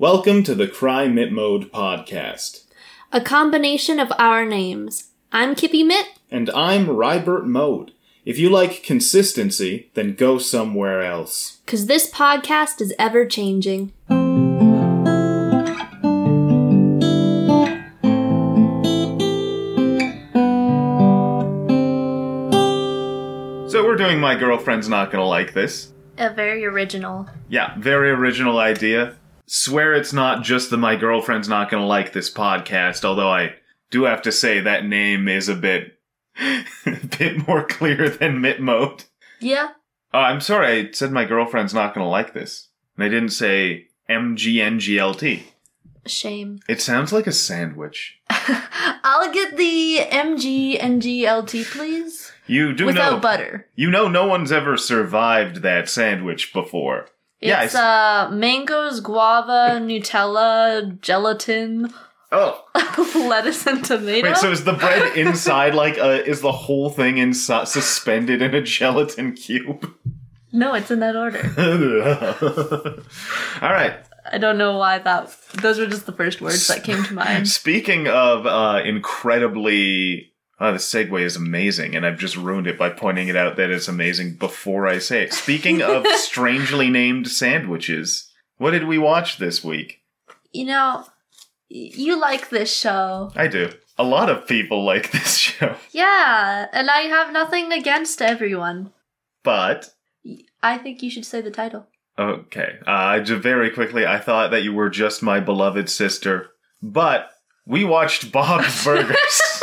Welcome to the Cry Mit Mode podcast. A combination of our names. I'm Kippy Mitt. And I'm Rybert Mode. If you like consistency, then go somewhere else. Cause this podcast is ever changing. So we're doing My Girlfriend's Not Gonna Like This. A very original. Yeah, very original idea. Swear it's not just the My Girlfriend's Not Gonna Like This podcast, although I do have to say that name is a bit a bit more clear than Mit Mode. Yeah. Uh, I'm sorry, I said my girlfriend's not gonna like this. And I didn't say MGNGLT. Shame. It sounds like a sandwich. I'll get the MGNGLT, please. You do Without know butter. you know no one's ever survived that sandwich before. Yeah, It's I uh mangoes, guava, Nutella, gelatin, Oh, lettuce and tomato. wait, so is the bread inside like uh is the whole thing inside suspended in a gelatin cube? no, it's in that order. All right. I don't know why that. Those were just the first words that came to mind. Speaking of uh, incredibly. Oh, the segue is amazing, and I've just ruined it by pointing it out that it's amazing before I say it. Speaking of strangely named sandwiches, what did we watch this week? You know, you like this show. I do. A lot of people like this show, Yeah, and I have nothing against everyone. but. I think you should say the title. Okay. Uh, just very quickly, I thought that you were just my beloved sister, but we watched Bob's Burgers.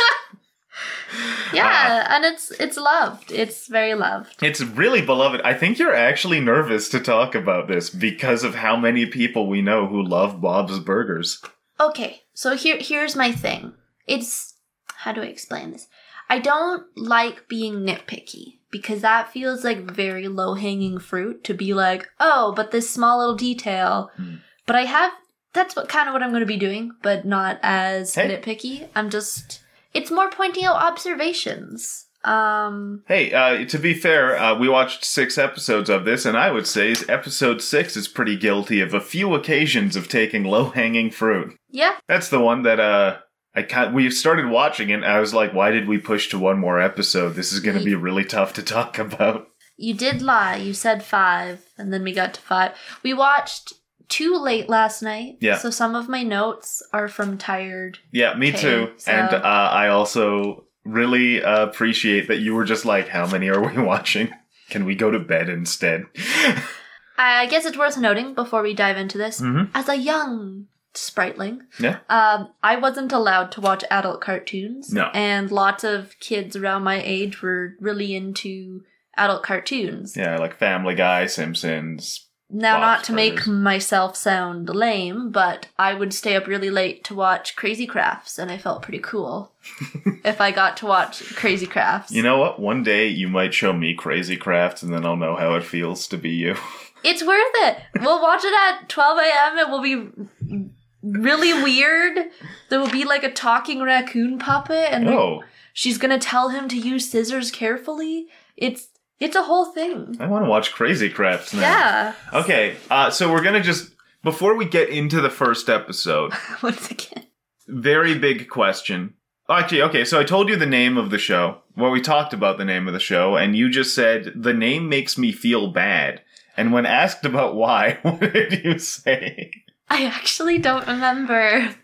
Yeah, and it's it's loved. It's very loved. It's really beloved. I think you're actually nervous to talk about this because of how many people we know who love Bob's Burgers. Okay, so here here's my thing. It's how do I explain this? I don't like being nitpicky because that feels like very low hanging fruit to be like, oh, but this small little detail. Hmm. But I have that's what kind of what I'm going to be doing, but not as Hey. nitpicky. I'm just it's more pointing out observations. Um, Hey, uh, to be fair, uh, we watched six episodes of this, and I would say episode six is pretty guilty of a few occasions of taking low hanging fruit. yeah, That's the one that uh, I can't. We started watching it. And I was like, why did we push to one more episode? This is going to be really tough to talk about. You did lie. You said five, and then we got to five. We watched too late last night. Yeah. So some of my notes are from tired. Yeah, me too. so- And uh, I also really uh, appreciate that you were just like, how many are we watching? Can we go to bed instead? I guess it's worth noting before we dive into this. Mhm. As a young spriteling, Yeah. um, I wasn't allowed to watch adult cartoons. No. And lots of kids around my age were really into adult cartoons. yeah, like Family Guy, Simpsons. Now, not to make myself sound lame, but I would stay up really late to watch Crazy Crafts, and I felt pretty cool if I got to watch Crazy Crafts. You know what? One day you might show me Crazy Crafts, and then I'll know how it feels to be you. it's worth it. We'll watch it at 12 a.m. It will be really weird. There will be like a talking raccoon puppet, and oh, she's gonna tell him to use scissors carefully. It's it's a whole thing. I want to watch Crazy Crafts now. Yeah. Okay, uh, so we're gonna just before we get into the first episode, Once again. very big question. Actually, okay, so I told you the name of the show. Well, we talked about the name of the show, and you just said the name makes me feel bad. And when asked about why, what did you say? I actually don't remember.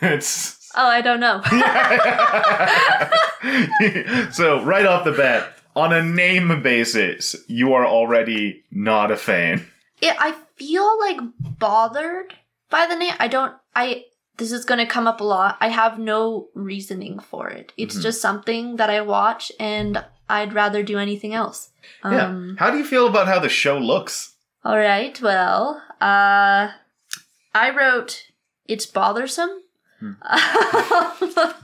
It's Oh, I don't know. so right off the bat, on a name basis, you are already not a fan. it, I feel like bothered by the name. I don't. I. This is going to come up a lot. I have no reasoning for it. It's Mhm. just something that I watch, and I'd rather do anything else. Yeah. Um, How do you feel about how the show looks? All right. Well, uh, I wrote it's bothersome.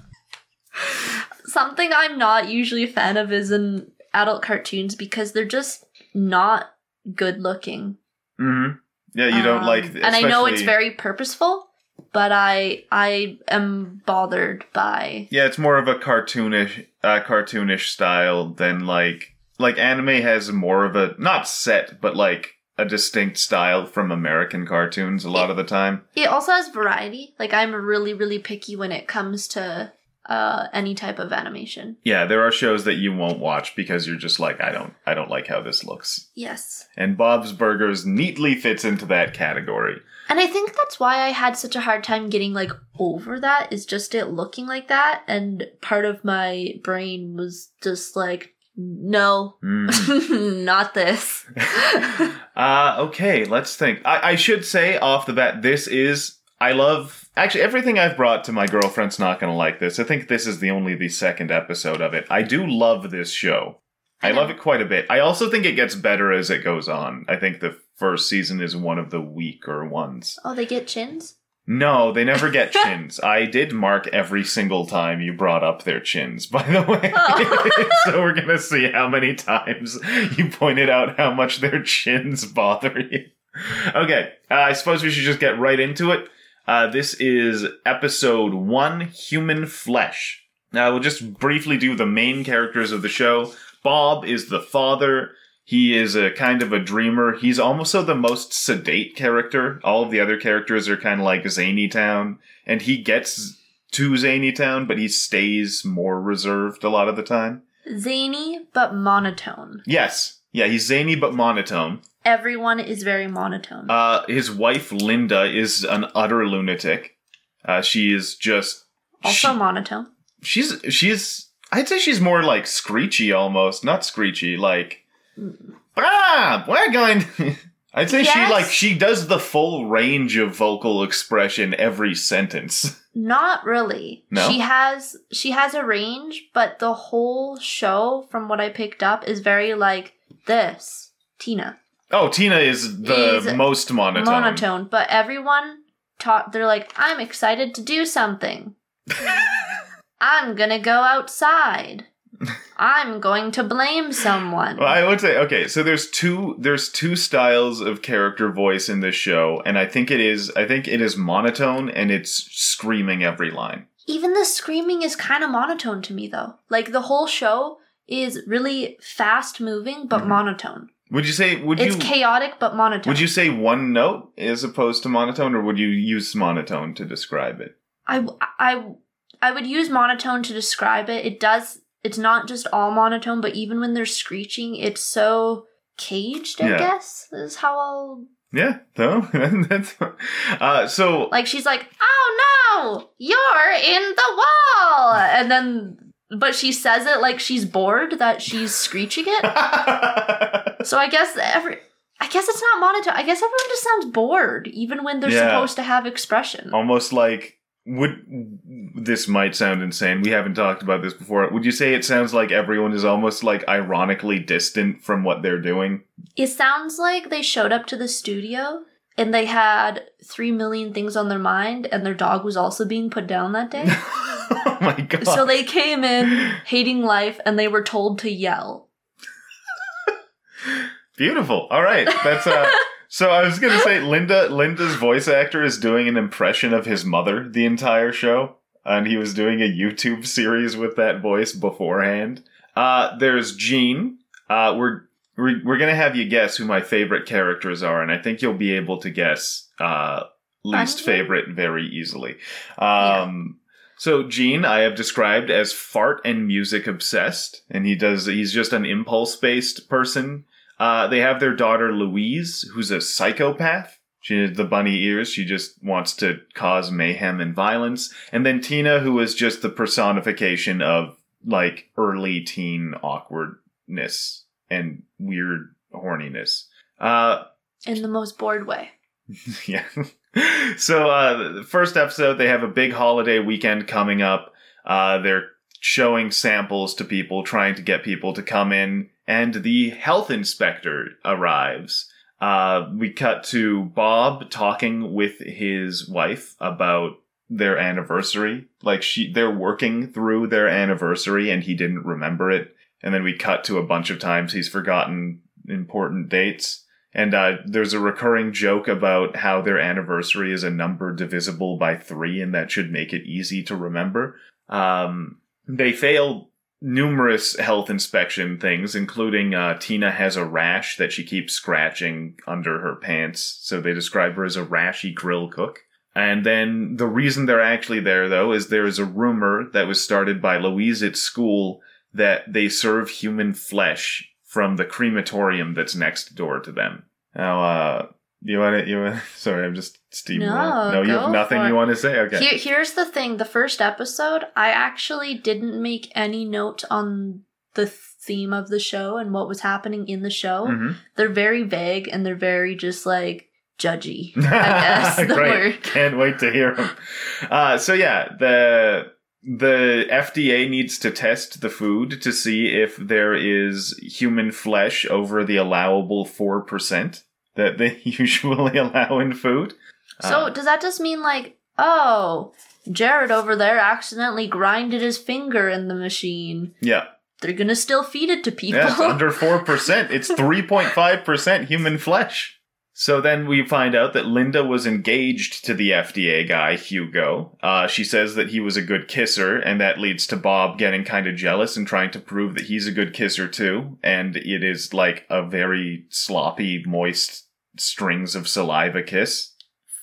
Something I'm not usually a fan of is in adult cartoons because they're just not good looking. Mm-hmm. Yeah, you don't Um, like, and I know it's very purposeful, but I I am bothered by Yeah, it's more of a cartoonish, uh, cartoonish style than like like anime has more of a not set, but like a distinct style from American cartoons a lot of the time. It also has variety. Like I'm really, really picky when it comes to uh any type of animation. Yeah, there are shows that you won't watch because you're just like, I don't I don't like how this looks. Yes. And Bob's Burgers neatly fits into that category. And I think that's why I had such a hard time getting like over that is just it looking like that and part of my brain was just like no Mm. not this. uh, okay, let's think. I, I should say off the bat, this is. I love. Actually, everything I've brought to my girlfriend's not going to like this. I think this is the only the second episode of it. I do love this show. I love it quite a bit. I also think it gets better as it goes on. I think the first season is one of the weaker ones. Oh, they get chins? No, they never get chins. I did mark every single time you brought up their chins, by the way. Oh. so we're going to see how many times you pointed out how much their chins bother you. Okay, uh, I suppose we should just get right into it. Uh, this is episode one Human Flesh. Now, we'll just briefly do the main characters of the show. Bob is the father. He is a kind of a dreamer. He's also the most sedate character. All of the other characters are kind of like Zany Town, and he gets to Zany Town, but he stays more reserved a lot of the time. Zany but monotone. Yes, yeah, he's zany but monotone. Everyone is very monotone. Uh, his wife Linda is an utter lunatic. Uh, she is just also she- monotone. she's she's I'd say she's more like screechy almost, not screechy, like ah, we're going. I'd say she like she does the full range of vocal expression every sentence. Not really. No? She has she has a range, but the whole show, from what I picked up, is very like this. Tina. Oh, Tina is the Is most monotone. Monotone. But everyone taught they're like, I'm excited to do something. I'm gonna go outside. I'm going to blame someone. Well, I would say okay. So there's two there's two styles of character voice in this show, and I think it is I think it is monotone and it's screaming every line. Even the screaming is kind of monotone to me, though. Like the whole show is really fast moving, but Mhm. monotone. Would you say would It's you chaotic, but monotone. would you say one note as opposed to monotone, or would you use monotone to describe it? I, I, I would use monotone to describe it. It does. It's not just all monotone, but even when they're screeching, it's so caged. I Yeah. guess is how I'll Yeah, no, that's uh, so. like. She's like, "Oh no, you're in the wall," and then, but she says it like she's bored that she's screeching it. So I guess every. I guess it's not monotone. I guess everyone just sounds bored, even when they're Yeah. supposed to have expression. Almost like would this might sound insane. We haven't talked about this before. Would you say it sounds like everyone is almost like ironically distant from what they're doing? It sounds like they showed up to the studio and they had three million things on their mind, and their dog was also being put down that day. oh my god! so they came in hating life and they were told to yell. Beautiful. All right, that's uh. So I was gonna say Linda. Linda's voice actor is doing an impression of his mother the entire show, and he was doing a YouTube series with that voice beforehand. Uh, there's Gene. Uh, we're we're we're gonna have you guess who my favorite characters are, and I think you'll be able to guess uh, least favorite very easily. Um, So Gene, I have described as fart and music obsessed, and he does. He's just an impulse based person. Uh, they have their daughter Louise, who's a psychopath. She has the bunny ears. She just wants to cause mayhem and violence. And then Tina, who is just the personification of like early teen awkwardness and weird horniness. Uh, In the most bored way. yeah. so uh the first episode they have a big holiday weekend coming up. Uh they're showing samples to people, trying to get people to come in, and the health inspector arrives. Uh we cut to Bob talking with his wife about their anniversary. Like she they're working through their anniversary and he didn't remember it. And then we cut to a bunch of times he's forgotten important dates. And uh, there's a recurring joke about how their anniversary is a number divisible by three, and that should make it easy to remember. Um, they fail numerous health inspection things, including uh, Tina has a rash that she keeps scratching under her pants. So they describe her as a rashy grill cook. And then the reason they're actually there, though, is there is a rumor that was started by Louise at school that they serve human flesh from the crematorium that's next door to them. Now, uh, you want to, you want sorry, I'm just steamrolling. No, no, you have nothing you want to say? Okay. Here, here's the thing: the first episode, I actually didn't make any note on the theme of the show and what was happening in the show. Mhm. They're very vague and they're very just like judgy. I guess the Great. word. Can't wait to hear them. Uh, so yeah, the the FDA needs to test the food to see if there is human flesh over the allowable four percent that they usually allow in food. So Uh, does that just mean like, oh, Jared over there accidentally grinded his finger in the machine? yeah, They're gonna still feed it to people. yeah, it's under four percent. It's three point five percent human flesh. So then we find out that Linda was engaged to the FDA guy, Hugo. Uh, she says that he was a good kisser, and that leads to Bob getting kind of jealous and trying to prove that he's a good kisser too. And it is like a very sloppy, moist strings of saliva kiss.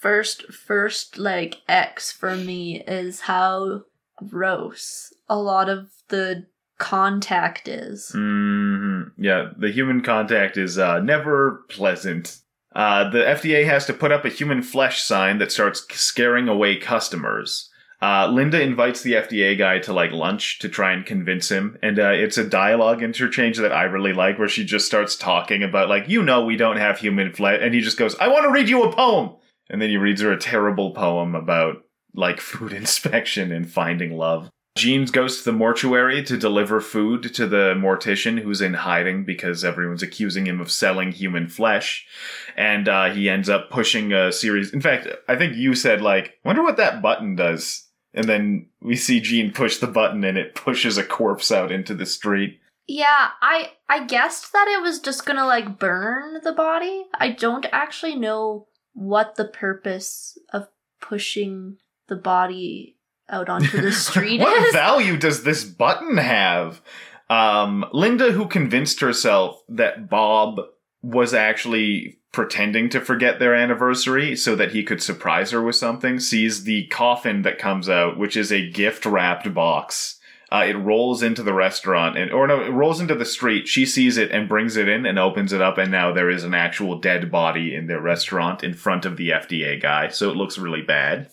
first first like X for me is how gross a lot of the contact is. hmm Yeah, the human contact is uh, never pleasant. Uh, the FDA has to put up a human flesh sign that starts scaring away customers. Uh, Linda invites the FDA guy to like lunch to try and convince him, and uh, it's a dialogue interchange that I really like, where she just starts talking about like, you know, we don't have human flesh, and he just goes, "I want to read you a poem," and then he reads her a terrible poem about like food inspection and finding love. Gene goes to the mortuary to deliver food to the mortician who's in hiding because everyone's accusing him of selling human flesh. And uh, he ends up pushing a series. In fact, I think you said, like, wonder what that button does. And then we see Gene push the button and it pushes a corpse out into the street. Yeah, I I guessed that it was just gonna like burn the body. I don't actually know what the purpose of pushing the body out onto the street what is. value does this button have? Um, Linda, who convinced herself that Bob was actually pretending to forget their anniversary so that he could surprise her with something, sees the coffin that comes out, which is a gift wrapped box. Uh, it rolls into the restaurant and, or no, it rolls into the street. She sees it and brings it in and opens it up, and now there is an actual dead body in their restaurant in front of the FDA guy. So it looks really bad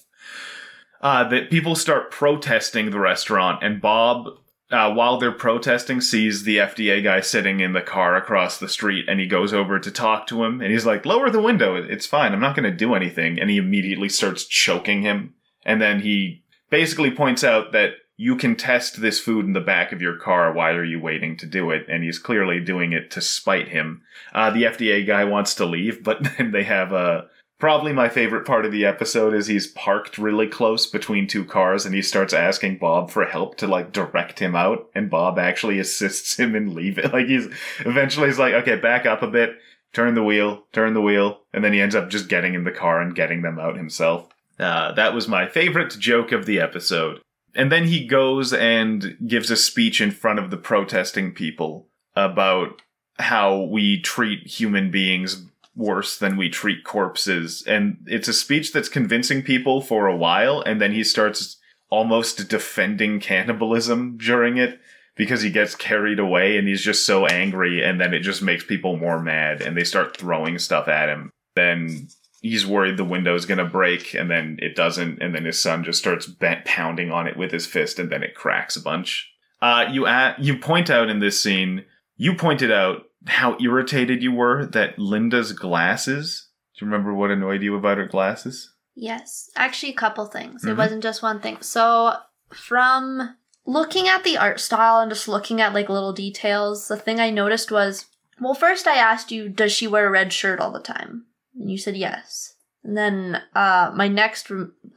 uh, that people start protesting the restaurant, and Bob, uh, while they're protesting, sees the FDA guy sitting in the car across the street, and he goes over to talk to him, and he's like, "Lower the window. It's fine. I'm not going to do anything." And he immediately starts choking him, and then he basically points out that you can test this food in the back of your car. Why are you waiting to do it? And he's clearly doing it to spite him. Uh, the FDA guy wants to leave, but then they have a Probably my favorite part of the episode is he's parked really close between two cars and he starts asking Bob for help to like direct him out and Bob actually assists him in leaving. Like he's eventually he's like, okay, back up a bit, turn the wheel, turn the wheel, and then he ends up just getting in the car and getting them out himself. Uh, that was my favorite joke of the episode. And then he goes and gives a speech in front of the protesting people about how we treat human beings worse than we treat corpses. And it's a speech that's convincing people for a while, and then he starts almost defending cannibalism during it because he gets carried away and he's just so angry, and then it just makes people more mad, and they start throwing stuff at him. Then he's worried the window's gonna break, and then it doesn't, and then his son just starts bent pounding on it with his fist, and then it cracks a bunch. Uh, you at, you point out in this scene, you pointed out how irritated you were that Linda's glasses. Do you remember what annoyed you about her glasses? Yes, actually, a couple things. It Mhm. wasn't just one thing. So, from looking at the art style and just looking at like little details, the thing I noticed was well, first I asked you, does she wear a red shirt all the time? And you said yes. And then uh, my next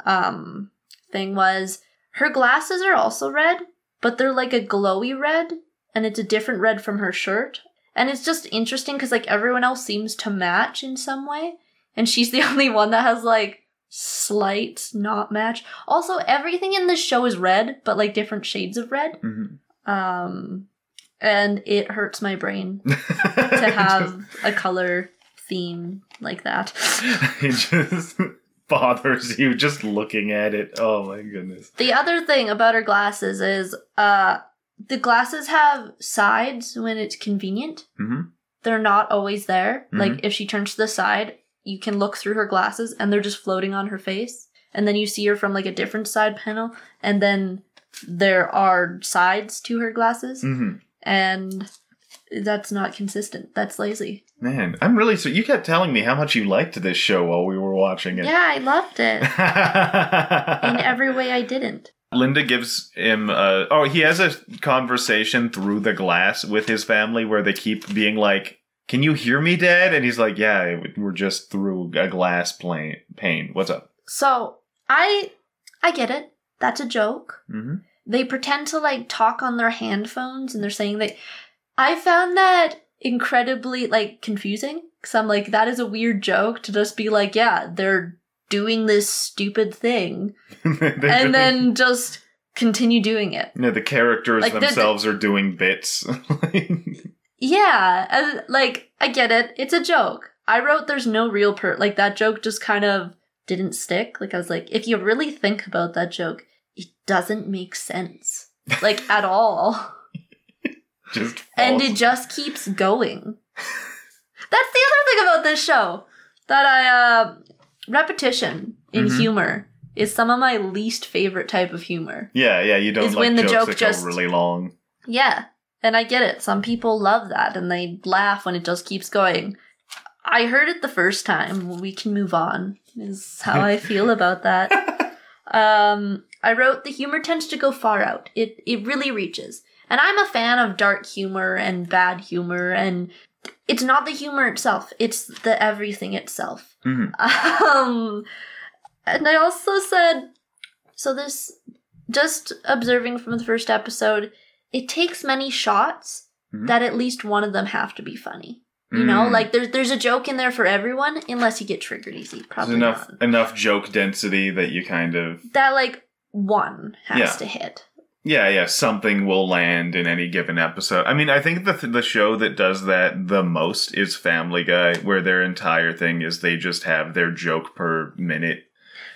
um, thing was her glasses are also red, but they're like a glowy red, and it's a different red from her shirt. And it's just interesting because like everyone else seems to match in some way, and she's the only one that has like slight not match. Also, everything in this show is red, but like different shades of red. Mm-hmm. Um, and it hurts my brain to have a color theme like that. it just bothers you just looking at it. Oh my goodness. The other thing about her glasses is uh the glasses have sides when it's convenient. hmm They're not always there. Mhm. Like if she turns to the side, you can look through her glasses and they're just floating on her face. And then you see her from like a different side panel and then there are sides to her glasses hmm and that's not consistent. That's lazy. Man, I'm really so. You kept telling me how much you liked this show while we were watching it. Yeah, I loved it. In every way I didn't. Linda gives him uh oh he has a conversation through the glass with his family where they keep being like can you hear me dad and he's like yeah we're just through a glass plane pane what's up So I I get it. That's a joke. mm-hmm. They pretend to like talk on their hand phones and they're saying that I found that incredibly like confusing because I'm like that is a weird joke to just be like yeah they're doing this stupid thing and then just continue doing it. know, the characters Like, the- the- themselves are doing bits Yeah, and, like I get it. It's a joke. I wrote there's no real per like that joke just kind of didn't stick. Like I was like if you really think about that joke, it doesn't make sense. Like at all. just and it just keeps going. That's the other thing about this show that I uh repetition in Mhm. humor is some of my least favorite type of humor. yeah yeah you don't is like when the jokes joke just- really long Yeah, and I get it. Some people love that and they laugh when it just keeps going. I heard it the first time. We can move on. Is how I feel about that. Um, I wrote the humor tends to go far out. It it really reaches. And I'm a fan of dark humor and bad humor and it's not the humor itself, it's the everything itself. Mhm. Um and I also said so this just observing from the first episode, it takes many shots Mhm. that at least one of them have to be funny. You know, Mm. like there's there's a joke in there for everyone unless you get triggered easy. There's Probably enough not enough joke density that you kind of that like one has Yeah. to hit. Yeah, yeah, something will land in any given episode. I mean, I think the the show that does that the most is Family Guy, where their entire thing is they just have their joke per minute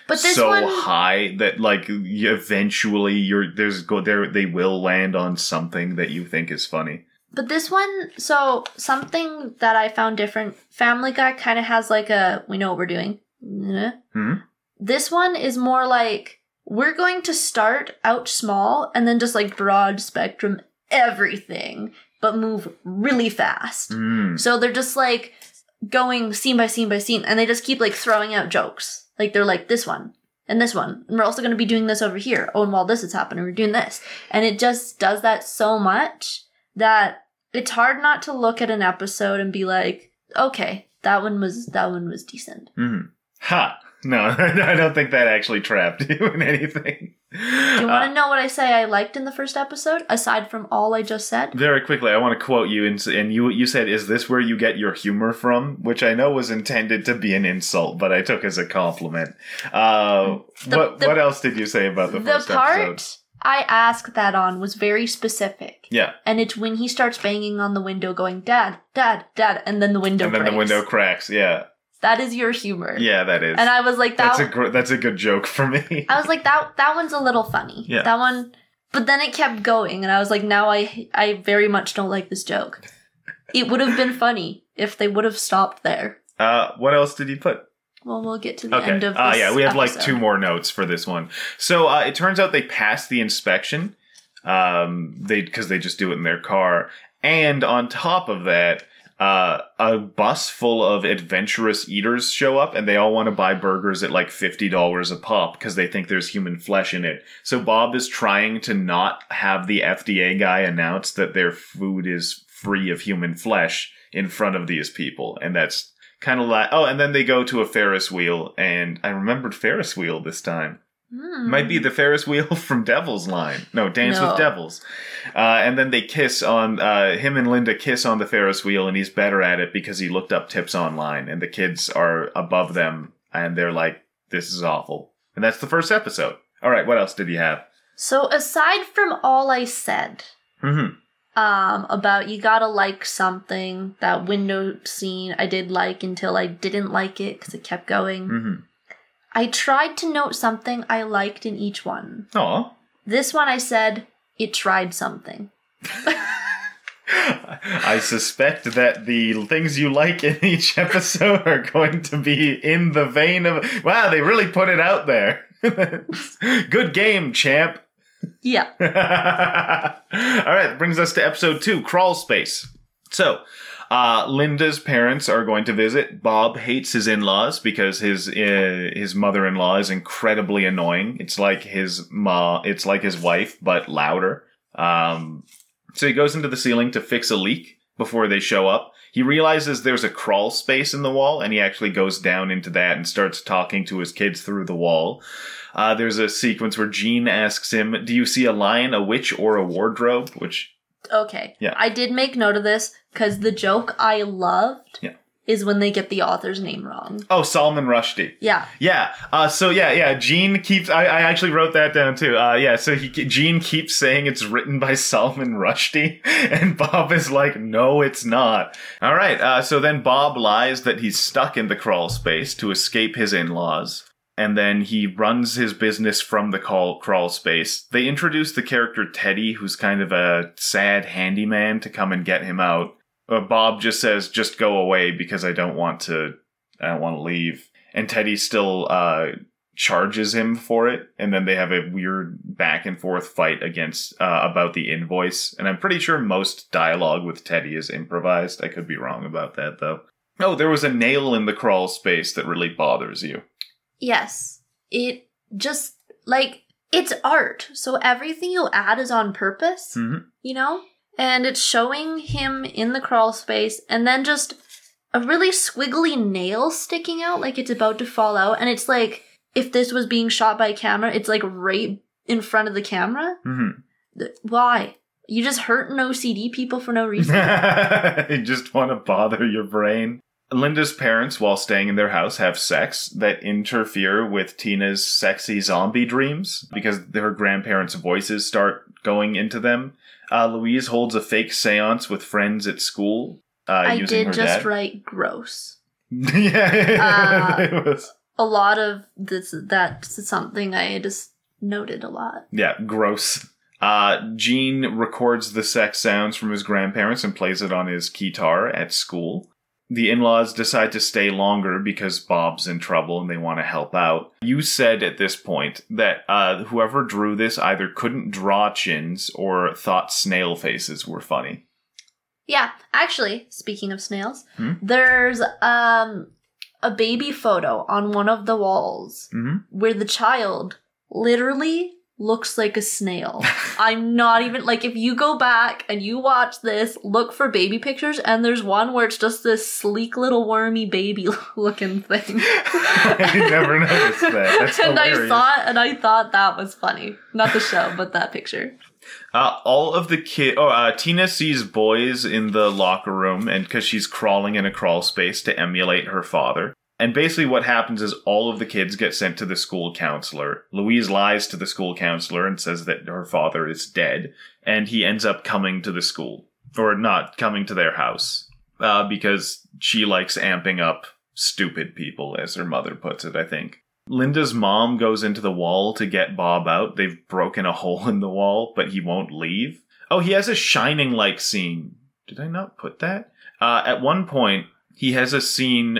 But so one, high that like eventually you're there's go there they will land on something that you think is funny. but this one, so something that I found different. Family Guy kind of has like a we know what we're doing. Eh. Hmm? This one is more like we're going to start out small and then just like broad spectrum everything, but move really fast. Mm. So they're just like going scene by scene by scene, and they just keep like throwing out jokes. Like they're like this one and this one, and we're also going to be doing this over here. Oh, and while this is happening, we're doing this, and it just does that so much that it's hard not to look at an episode and be like, okay, that one was that one was decent. Mhm. Ha! No, I don't think that actually trapped you in anything. Do you want to know what I say I liked in the first episode, aside from all I just said? Very quickly, I want to quote you, and, and you you said, "Is this where you get your humor from?" Which I know was intended to be an insult, but I took as a compliment. Uh, The- what the- what else did you say about the, The first part episode? I asked that on was very specific. Yeah, And it's when he starts banging on the window, going, Dad, Dad, Dad, and then the window and then the window cracks. Yeah, That is your humor. yeah, that is. And I was like, that. that's a gr- that's a good joke for me. I was like, that. That one's a little funny. Yeah. That one. But then it kept going, and I was like, now I I very much don't like this joke. It would have been funny if they would have stopped there. Uh, what else did you put? Well, we'll get to the Okay. end of this. Ah, yeah, we have like two more notes for this one. So uh, it turns out they passed the inspection. Um, they because they just do it in their car, and on top of that, uh, a bus full of adventurous eaters show up, and they all want to buy burgers at like fifty dollars a pop because they think there's human flesh in it. So Bob is trying to not have the FDA guy announce that their food is free of human flesh in front of these people, and that's kind of like oh, and then they go to a Ferris wheel, and I remembered Ferris wheel this time. Hmm. Might be the Ferris wheel from Devil's Line. No, Dance No. with Devils. Uh, and then they kiss on uh, him and Linda kiss on the Ferris wheel, and he's better at it because he looked up tips online, and the kids are above them, and they're like, "This is awful." And that's the first episode. All right, what else did you have? So aside from all I said, Mm-hmm. um, about you gotta like something. That window scene I did like until I didn't like it because it kept going. Mm-hmm. I tried to note something I liked in each one. Aw. This one I said it tried something. I suspect that the things you like in each episode are going to be in the vein of wow, they really put it out there. Good game, champ. Yeah. All right, brings us to episode two, Crawl Space. So, uh, Linda's parents are going to visit. Bob hates his in-laws because his uh, his mother-in-law is incredibly annoying. It's like his ma, it's like his wife, but louder. Um, so he goes into the ceiling to fix a leak before they show up. He realizes there's a crawl space in the wall, and he actually goes down into that and starts talking to his kids through the wall. Uh, there's a sequence where Gene asks him, "Do you see a lion, a witch, or a wardrobe?" Which Okay. Yeah. I did make note of this because the joke I loved Yeah. is when they get the author's name wrong. oh, Solomon Rushdie. Yeah. Yeah. Uh, so yeah, yeah. Gene keeps. I, I actually wrote that down too. Uh, yeah. So he Gene keeps saying it's written by Solomon Rushdie, and Bob is like, "No, it's not." All right. Uh, so then Bob lies that he's stuck in the crawl space to escape his in-laws. And then he runs his business from the call, crawl space. They introduce the character Teddy, who's kind of a sad handyman, to come and get him out. Uh, Bob just says, "Just go away because I don't want to. I don't want to leave." And Teddy still uh, charges him for it, and then they have a weird back and forth fight against uh, about the invoice. And I'm pretty sure most dialogue with Teddy is improvised. I could be wrong about that though. Oh, there was a nail in the crawl space that really bothers you. Yes. It just, like, it's art. So everything you add is on purpose, Mhm. you know? And it's showing him in the crawl space and then just a really squiggly nail sticking out, like it's about to fall out. And it's like, if this was being shot by a camera, it's like right in front of the camera. hmm Why? You just hurting OCD people for no reason. you just want to bother your brain. Linda's parents, while staying in their house, have sex that interfere with Tina's sexy zombie dreams because her grandparents' voices start going into them. Uh, Louise holds a fake seance with friends at school. Uh, I did just dad. write gross. yeah, Uh, it was. A lot of this, that's something I just noted a lot. Yeah, gross. Uh, Gene records the sex sounds from his grandparents and plays it on his guitar at school. The in laws decide to stay longer because Bob's in trouble and they want to help out. You said at this point that uh, whoever drew this either couldn't draw chins or thought snail faces were funny. Yeah, actually, speaking of snails, Hmm? there's um a baby photo on one of the walls hmm where the child literally looks like a snail. I'm not even like if you go back and you watch this, look for baby pictures and there's one where it's just this sleek little wormy baby looking thing. I never noticed that. That's and I hilarious. saw it and I thought that was funny. Not the show, but that picture. Uh, all of the kid. Oh, uh, Tina sees boys in the locker room, and because she's crawling in a crawl space to emulate her father. And basically, what happens is all of the kids get sent to the school counselor. Louise lies to the school counselor and says that her father is dead, and he ends up coming to the school, or not coming to their house, uh, because she likes amping up stupid people, as her mother puts it. I think. Linda's mom goes into the wall to get Bob out. They've broken a hole in the wall, but he won't leave. Oh, he has a shining like scene. Did I not put that? Uh, at one point, he has a scene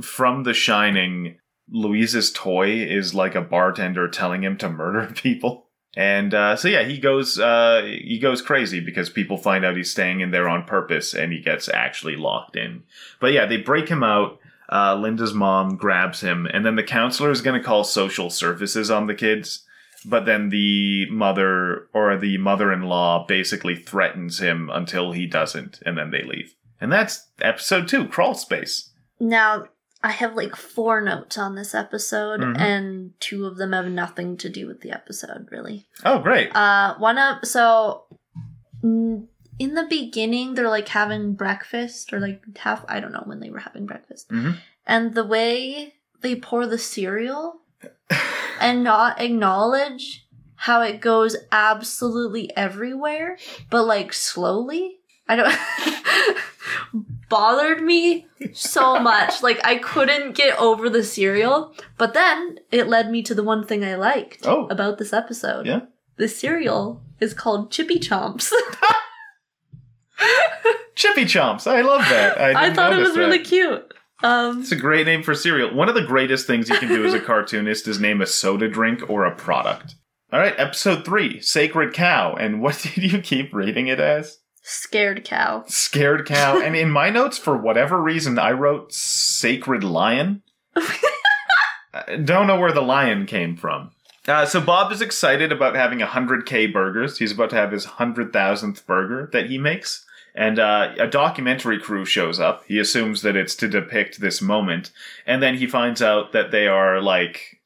from The Shining. Louise's toy is like a bartender telling him to murder people. And uh, so yeah, he goes uh, he goes crazy because people find out he's staying in there on purpose, and he gets actually locked in. But yeah, they break him out. Uh, Linda's mom grabs him, and then the counselor is going to call social services on the kids. But then the mother or the mother in law basically threatens him until he doesn't, and then they leave. And that's episode two, Crawl Space. Now, I have like four notes on this episode, Mhm. and two of them have nothing to do with the episode, really. Oh, great. Uh, one of so in the beginning, they're like having breakfast, or like half. I don't know when they were having breakfast, Mhm. and the way they pour the cereal and not acknowledge how it goes absolutely everywhere, but like slowly. I don't bothered me so much. Like I couldn't get over the cereal, but then it led me to the one thing I liked Oh. about this episode. Yeah. The cereal is called Chippy Chomps. Chippy Chomps. I love that. I, I thought it was really cute. Um It's a great name for cereal. One of the greatest things you can do as a cartoonist is name a soda drink or a product. All right, episode three, Sacred Cow. And what did you keep reading it as? Scared cow. Scared Cow. and in my notes, for whatever reason, I wrote Sacred Lion. Don't know where the lion came from. Uh, so Bob is excited about having 100k burgers. He's about to have his 100,000th burger that he makes. And uh, a documentary crew shows up. He assumes that it's to depict this moment. And then he finds out that they are like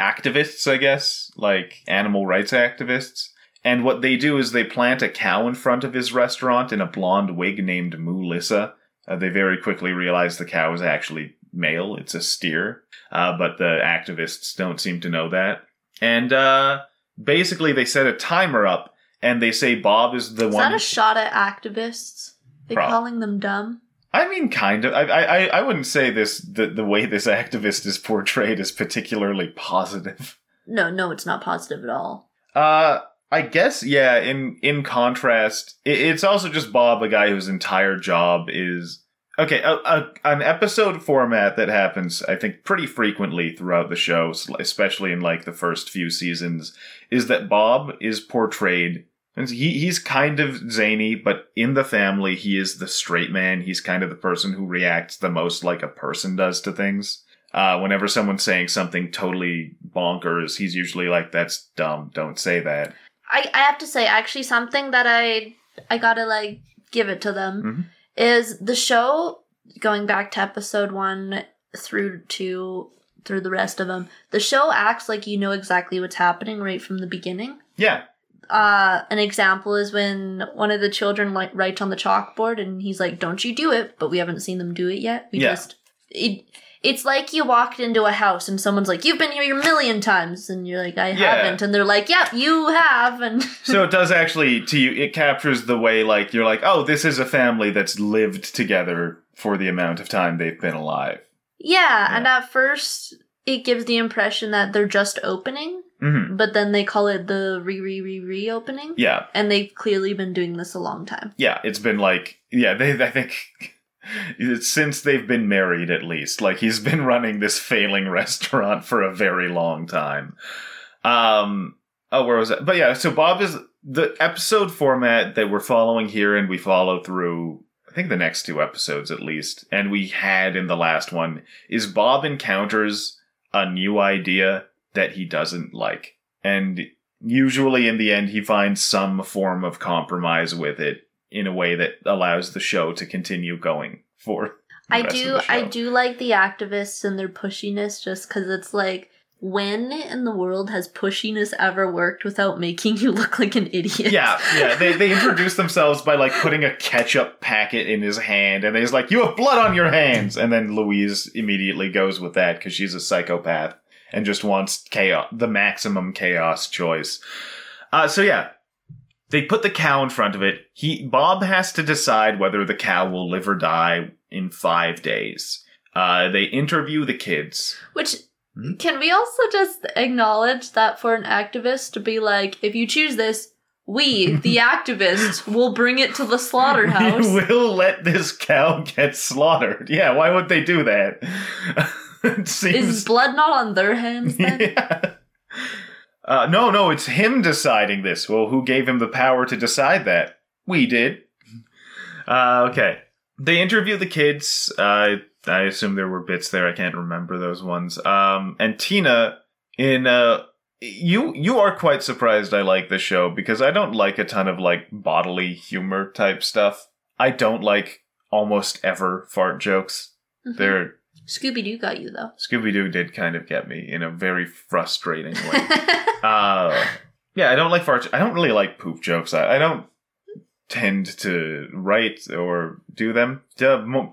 activists, I guess, like animal rights activists. And what they do is they plant a cow in front of his restaurant in a blonde wig named Moolissa. Uh, they very quickly realize the cow is actually male. It's a steer. Uh, but the activists don't seem to know that. And uh, basically, they set a timer up, and they say Bob is the Is one. Is that a shot at activists? They Prob- calling them dumb? I mean, kind of. I, I, I wouldn't say this. The, the way this activist is portrayed is particularly positive. No, no, it's not positive at all. Uh, I guess yeah. In in contrast, it, it's also just Bob, a guy whose entire job is okay. A, a, an episode format that happens, I think, pretty frequently throughout the show, especially in like the first few seasons, is that Bob is portrayed. And he he's kind of zany, but in the family, he is the straight man. He's kind of the person who reacts the most like a person does to things. Uh, whenever someone's saying something totally bonkers, he's usually like, "That's dumb. Don't say that." I, I have to say, actually, something that I I gotta like give it to them Mhm. is the show going back to episode one through to through the rest of them. The show acts like you know exactly what's happening right from the beginning. Yeah, Uh, an example is when one of the children like writes on the chalkboard and he's like, "Don't you do it?" But we haven't seen them do it yet. We Yeah. just it. It's like you walked into a house and someone's like, "You've been here a million times," and you're like, "I Yeah. haven't," and they're like, "Yep, you have," and so it does actually to you. It captures the way like you're like, "Oh, this is a family that's lived together for the amount of time they've been alive." Yeah, and at first it gives the impression that they're just opening, hmm but then they call it the re re re reopening. Yeah, And they've clearly been doing this a long time. yeah. It's been like, yeah. They, I think. Since they've been married, at least. Like he's been running this failing restaurant for a very long time. Um. Oh, where was that? But yeah. So Bob is the episode format that we're following here, and we follow through. I think the next two episodes, at least, and we had in the last one is Bob encounters a new idea that he doesn't like, and usually in the end he finds some form of compromise with it in a way that allows the show to continue going for I do I do like the activists and their pushiness just because it's like when in the world has pushiness ever worked without making you look like an idiot? yeah yeah. They, they introduce themselves by like putting a ketchup packet in his hand and he's like you have blood on your hands! And then louise immediately goes with that because she's a psychopath and just wants chaos the maximum chaos choice. Uh, so yeah they put the cow in front of it he bob has to decide whether the cow will live or die in five days uh, they interview the kids Which Hmm? can we also just acknowledge that for an activist to be like, if you choose this, we, the activists, will bring it to the slaughterhouse. We will let this cow get slaughtered. Yeah, why would they do that? it Is seems. blood not on their hands then? yeah. Uh, no, no, it's him deciding this. Well, who gave him the power to decide that? We did. Uh, okay. They interview the kids. Uh, I assume there were bits there. I can't remember those ones. Um, and Tina, in uh, you you are quite surprised I like this show because I don't like a ton of like bodily humor type stuff. I don't like almost ever fart jokes. Mhm. They're Scooby Doo got you though. Scooby Doo did kind of get me in a very frustrating way. uh, yeah, I don't like fart. I don't really like poop jokes. I, I don't tend to write or do them.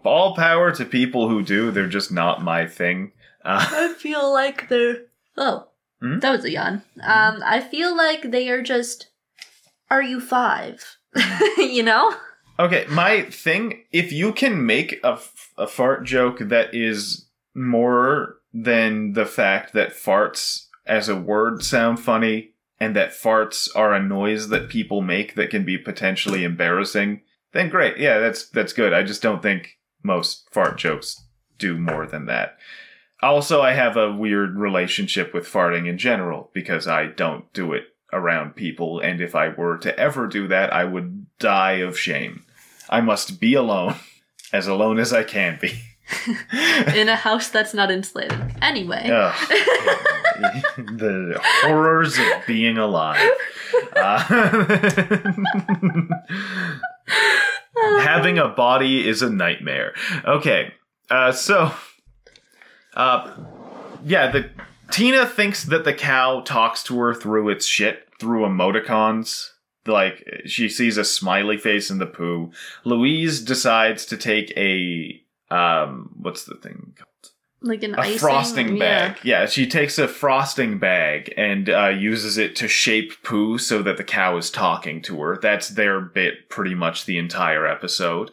All power to people who do. They're just not my thing. Uh, I feel like they're. Oh, Hmm? That was a yawn. Um, I feel like they are just. Are you five? you know. Okay, my thing, if you can make a, a fart joke that is more than the fact that farts as a word sound funny and that farts are a noise that people make that can be potentially embarrassing, then great. Yeah, that's that's good. I just don't think most fart jokes do more than that. Also, I have a weird relationship with farting in general because I don't do it around people, and if I were to ever do that, I would die of shame. I must be alone, as alone as I can be. In a house that's not insulated. Anyway. Ugh. the horrors of being alive. Uh, having a body is a nightmare. Okay, uh, so, uh, yeah, the Tina thinks that the cow talks to her through its shit through emoticons. Like she sees a smiley face in the poo. Louise decides to take a um, what's the thing called? Like an a icing? frosting bag. Yeah, she takes a frosting bag and uh, uses it to shape poo so that the cow is talking to her. That's their bit pretty much the entire episode.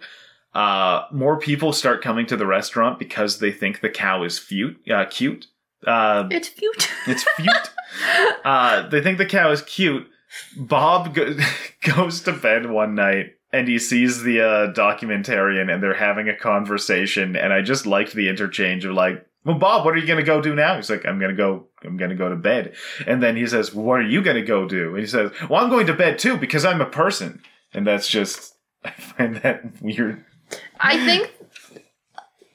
Uh, more people start coming to the restaurant because they think the cow is cute. Uh, cute. Uh, It's cute. it's cute. uh, they think the cow is cute. Bob go- goes to bed one night and he sees the uh, documentarian and they're having a conversation. And I just liked the interchange of like, well, Bob, what are you going to go do now? He's like, I'm going to go, I'm going to go to bed. And then he says, what are you going to go do? And he says, well, I'm going to bed too because I'm a person. And that's just, I find that weird. I think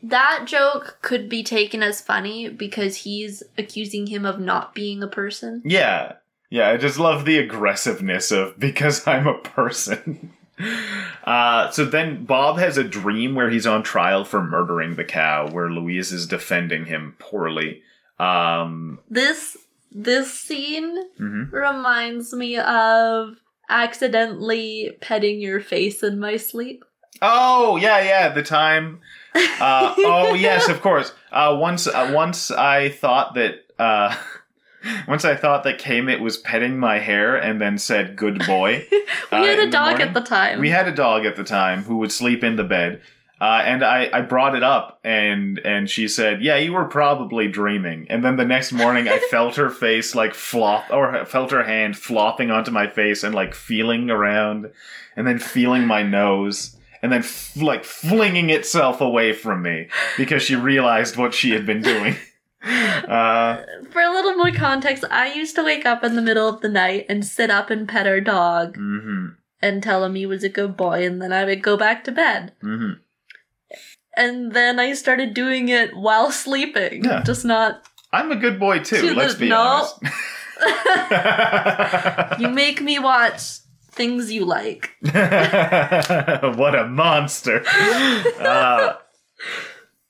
that joke could be taken as funny because he's accusing him of not being a person. Yeah. Yeah, I just love the aggressiveness of because I'm a person. Uh, so then Bob has a dream where he's on trial for murdering the cow, where Louise is defending him poorly. Um, This this scene mhm. reminds me of accidentally petting your face in my sleep. Oh yeah, yeah. The time. Uh, oh yes, of course. Uh, once, uh, once I thought that. Once I thought that KMitt was petting my hair and then said "good boy." we uh, had a dog morning. at the time. We had a dog at the time who would sleep in the bed. Uh, and I, I brought it up and and she said, "Yeah, you were probably dreaming." And then the next morning, I felt her face like flop, or felt her hand flopping onto my face and like feeling around, and then feeling my nose, and then f- like flinging itself away from me because she realized what she had been doing. Uh, For a little more context, I used to wake up in the middle of the night and sit up and pet our dog hmm and tell him he was a good boy, and then I would go back to bed. hmm And then I started doing it while sleeping. Yeah. Just not. I'm a good boy too. To let's be no. honest. you make me watch things you like. what a monster. Uh,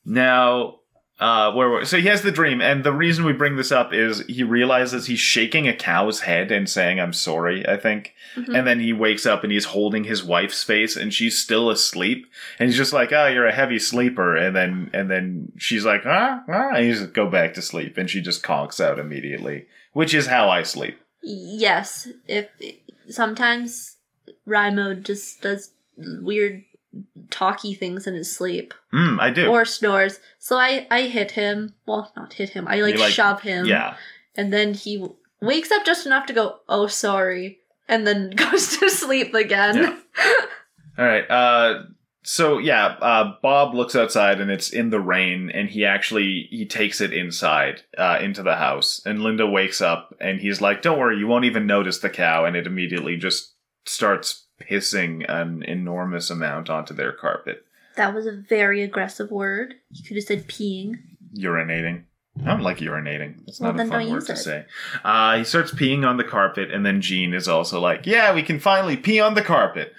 now, uh, where so he has the dream, and the reason we bring this up is he realizes he's shaking a cow's head and saying, I'm sorry, I think. Mhm. And then he wakes up and he's holding his wife's face and she's still asleep. And he's just like, oh, you're a heavy sleeper. And then, and then she's like, ah, ah, and he's just go back to sleep. And she just conks out immediately, which is how I sleep. Yes, if sometimes Raimo just does weird talky things in his sleep Mm, I do. or snores. So I I hit him. Well, not hit him. I like, You, like, shove him. yeah. And then he wakes up just enough to go, "Oh, sorry," and then goes to sleep again. Yeah. All right. Uh, so yeah, uh, Bob looks outside and it's in the rain, and he actually he takes it inside uh, into the house. And Linda wakes up and he's like, "Don't worry, you won't even notice the cow." And it immediately just starts pissing an enormous amount onto their carpet, That was a very aggressive word. You could have said peeing. urinating. I don't like urinating. It's Well, not a fun word to say. Uh, he starts peeing on the carpet, and then Gene is also like, "Yeah, we can finally pee on the carpet."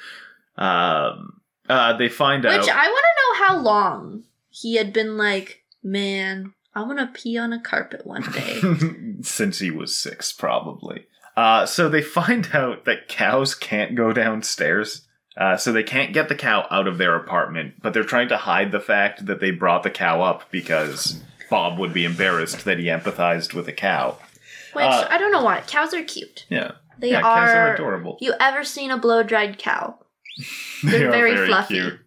Um, uh, they find out. Which I want to know how long he had been like, man, I want to pee on a carpet one day. Since he was six, probably. Uh, so they find out that cows can't go downstairs. Uh, so they can't get the cow out of their apartment, but they're trying to hide the fact that they brought the cow up because Bob would be embarrassed that he empathized with a cow. Which Uh, I don't know why. Cows are cute. Yeah. They yeah, cows are are. adorable. You ever seen a blow dried cow? They They're are very fluffy.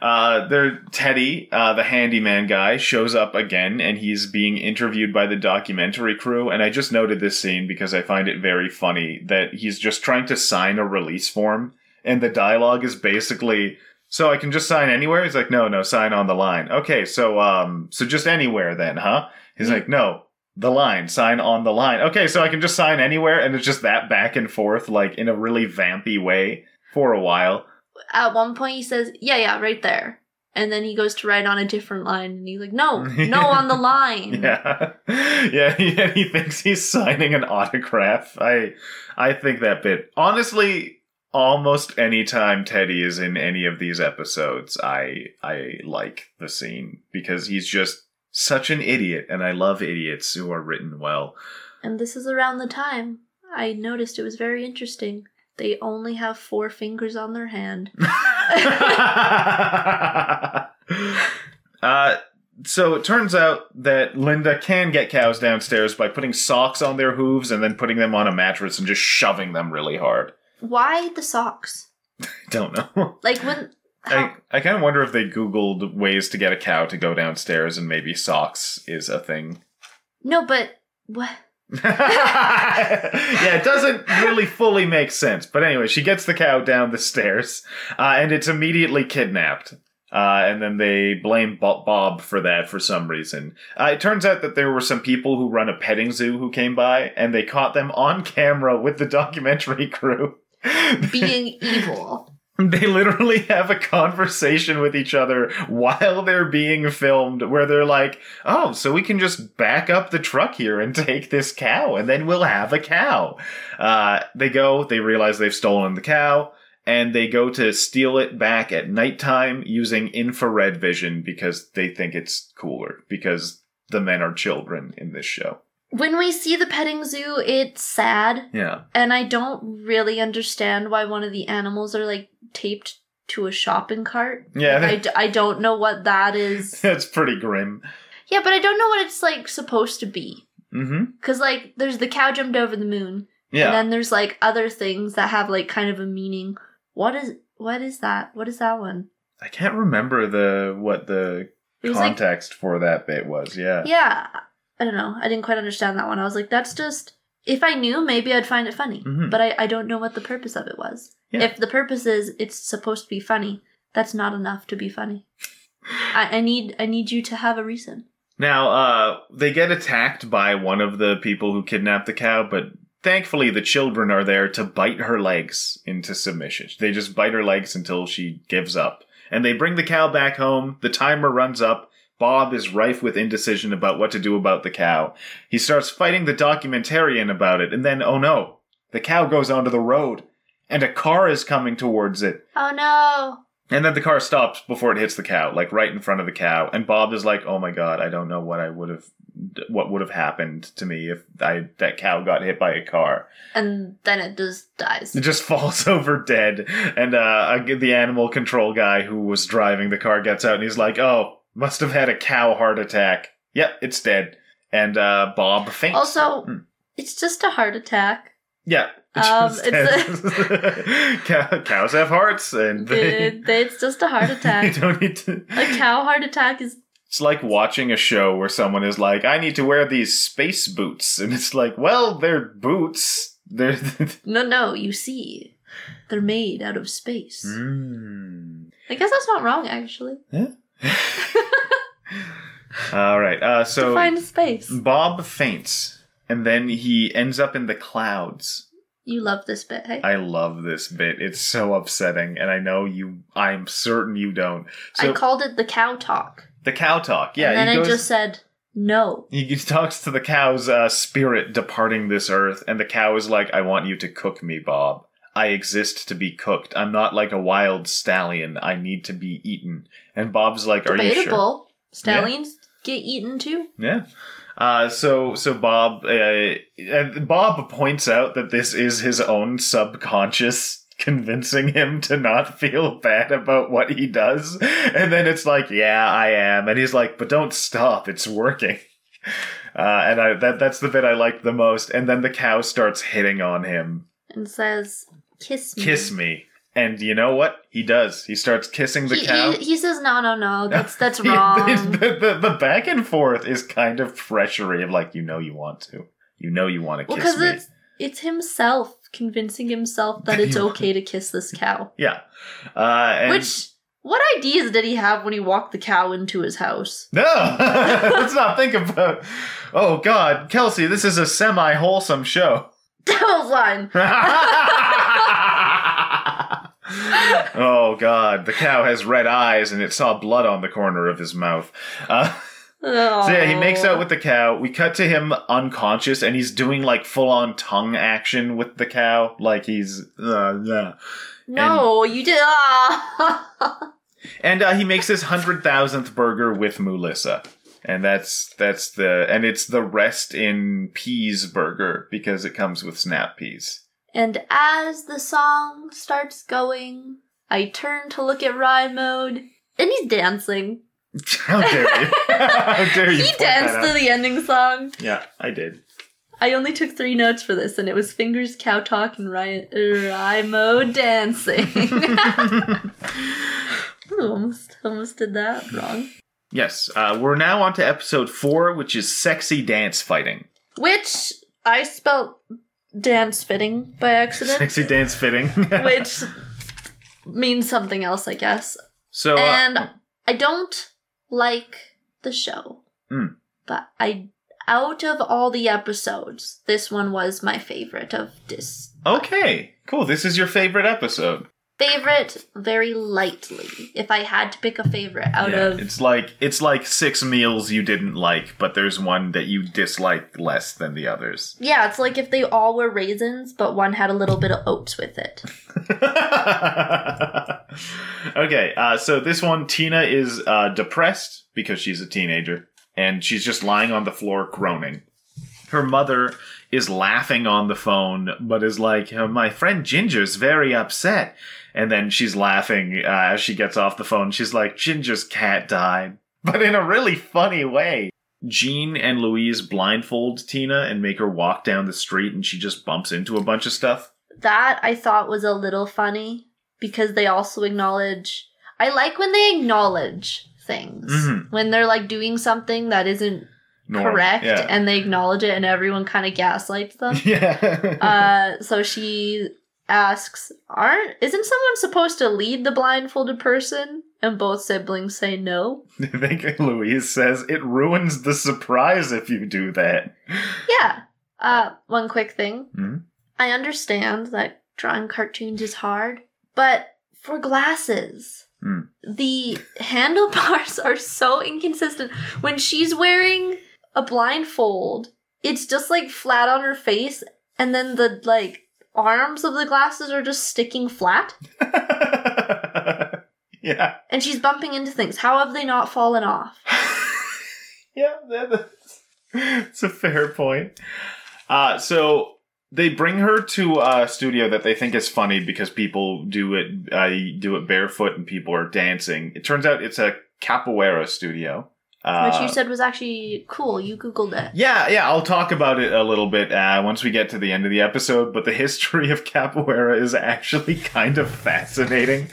Uh, they're Teddy, uh, the handyman guy, shows up again, and he's being interviewed by the documentary crew. And I just noted this scene because I find it very funny that he's just trying to sign a release form, and the dialogue is basically, "So I can just sign anywhere?" He's like, "No, no, sign on the line." Okay, so um, so just anywhere then, huh? He's Mm. like, "No." The line, sign on the line. Okay, so I can just sign anywhere, and it's just that back and forth, like in a really vampy way for a while. At one point, he says, "Yeah, yeah, right there," and then he goes to write on a different line, and he's like, "No, no, on the line." Yeah, yeah. He, and he thinks he's signing an autograph. I, I think that bit. Honestly, almost any time Teddy is in any of these episodes, I, I like the scene because he's just such an idiot, and I love idiots who are written well. And this is around the time I noticed it was very interesting. They only have four fingers on their hand. uh, so it turns out that Linda can get cows downstairs by putting socks on their hooves and then putting them on a mattress and just shoving them really hard. Why the socks? I don't know. Like when how, I, I kind of wonder if they Googled ways to get a cow to go downstairs and maybe socks is a thing. No, but what? yeah, it doesn't really fully make sense. But anyway, she gets the cow down the stairs, uh, and it's immediately kidnapped. Uh, and then they blame Bob for that for some reason. Uh, it turns out that there were some people who run a petting zoo who came by, and they caught them on camera with the documentary crew. Being evil. They literally have a conversation with each other while they're being filmed where they're like, oh, so we can just back up the truck here and take this cow and then we'll have a cow. Uh, they go, they realize they've stolen the cow and they go to steal it back at nighttime using infrared vision because they think it's cooler because the men are children in this show. When we see the petting zoo, it's sad, Yeah. and I don't really understand why one of the animals are like taped to a shopping cart. Yeah. I, d- I don't know what that is. That's pretty grim. Yeah, but I don't know what it's like supposed to be. Mm-hmm. Cause like there's the cow jumped over the moon, Yeah. and then there's like other things that have like kind of a meaning. What is what is that? What is that one? I can't remember the what the was like context for that bit was. Yeah. yeah, I don't know. I didn't quite understand that one. I was like, that's just if I knew, maybe I'd find it funny. Mhm. But I, I don't know what the purpose of it was. Yeah. If the purpose is it's supposed to be funny, that's not enough to be funny. I, I need I need you to have a reason. Now, uh, they get attacked by one of the people who kidnapped the cow, but thankfully the children are there to bite her legs into submission. They just bite her legs until she gives up. And they bring the cow back home. The timer runs up. Bob is rife with indecision about what to do about the cow. He starts fighting the documentarian about it, and then, oh no, the cow goes onto the road, and a car is coming towards it. Oh no! And then the car stops before it hits the cow, like right in front of the cow. And Bob is like, "Oh my god, I don't know what I would have, what would have happened to me if I that cow got hit by a car." And then it just dies. It just falls over dead. And uh, the animal control guy who was driving the car gets out, and he's like, "Oh, must have had a cow heart attack. Yep, it's dead." And uh, Bob faints. Also, Hmm. it's just a heart attack. yeah. Um, it's Cow- cows have hearts, and they, It- it's just a heart attack. you don't need to. a cow heart attack is It's like watching a show where someone is like, I need to wear these space boots. And it's like, well, they're boots. They're. no, no. You see, they're made out of space. mm. I guess that's not wrong, actually. All right. Uh, so Define space. Bob faints, and then he ends up in the clouds. You love this bit, hey? I love this bit. It's so upsetting, and I know you. I'm certain you don't. So I called it the cow talk. the cow talk. Yeah, and then he I just said no. He talks to the cow's uh, spirit departing this earth, and the cow is like, I want you to cook me, Bob. I exist to be cooked. I'm not like a wild stallion. I need to be eaten. And Bob's like, Are you sure? Stallions get eaten too. Yeah. Uh, so so Bob uh, Bob points out that this is his own subconscious convincing him to not feel bad about what he does. And then it's like, yeah, I am. And he's like, but don't stop. It's working. Uh, and I, that that's the bit I liked the most. And then the cow starts hitting on him. And says, "Kiss me." Kiss me. And you know what? He does. He starts kissing the he, cow. He, he says, "No, no, no. That's that's wrong." the, the, the back and forth is kind of pressury of like, you know, you want to. You know, you want to well, kiss because me. it's it's himself convincing himself that it's okay to kiss this cow. Yeah. Uh, and Which what ideas did he have when he walked the cow into his house? No, let's not think about. Oh God, Kelsey, this is a semi-wholesome show. Devil's line. Oh God, the cow has red eyes and it saw blood on the corner of his mouth. Uh, so yeah, he makes out with the cow. We cut to him unconscious and he's doing like full-on tongue action with the cow, like he's uh, yeah. No, you did. Ah. And uh, he makes his hundred thousandth burger with Moolissa. And that's that's the and it's the rest in peas burger because it comes with snap peas. And as the song starts going, I turn to look at Ryan Mode, and he's dancing. How dare you? How dare you? He danced to the ending song. Yeah, I did. I only took three notes for this, and it was fingers, cow talk, and Ryan Rymo dancing. Almost, almost did that wrong. yes, uh, we're now on to episode four, which is sexy dance fighting. Which I spelled dance fitting by accident, Sexy dance fitting. which means something else, I guess. so uh, and I don't like the show, Mm. but I out of all the episodes, this one was my favorite of this okay, cool. This is your favorite episode. Favorite very lightly. If I had to pick a favorite out Yeah, of it's like it's like six meals you didn't like, but there's one that you dislike less than the others. yeah, it's like if they all were raisins, but one had a little bit of oats with it. okay, uh, so this one, Tina is uh, depressed because she's a teenager, and she's just lying on the floor groaning. Her mother is laughing on the phone, but is like, "Uh, "My friend Ginger's very upset." And then she's laughing uh, as she gets off the phone. She's like, "Ginger's cat died," but in a really funny way. Gene and Louise blindfold Tina and make her walk down the street, and she just bumps into a bunch of stuff. That I thought was a little funny because they also acknowledge. I like when they acknowledge things Mhm. when they're like doing something that isn't Norm. correct Yeah. and they acknowledge it and everyone kind of gaslights them. yeah. uh, so she asks, "Aren't isn't someone supposed to lead the blindfolded person?" And both siblings say no. I think Louise says it ruins the surprise if you do that. Yeah. Uh, one quick thing. Mhm. I understand that drawing cartoons is hard, but for glasses, Hmm. the handlebars are so inconsistent. When she's wearing a blindfold, it's just like flat on her face, and then the like arms of the glasses are just sticking flat, yeah. and she's bumping into things. How have they not fallen off? yeah, that- that's, that's a fair point. Uh, so they bring her to a studio that they think is funny because people do it uh, do it barefoot and people are dancing. It turns out it's a capoeira studio. Uh, Which you said was actually cool. You googled it. Yeah, yeah, I'll talk about it a little bit uh, once we get to the end of the episode. But the history of capoeira is actually kind of fascinating.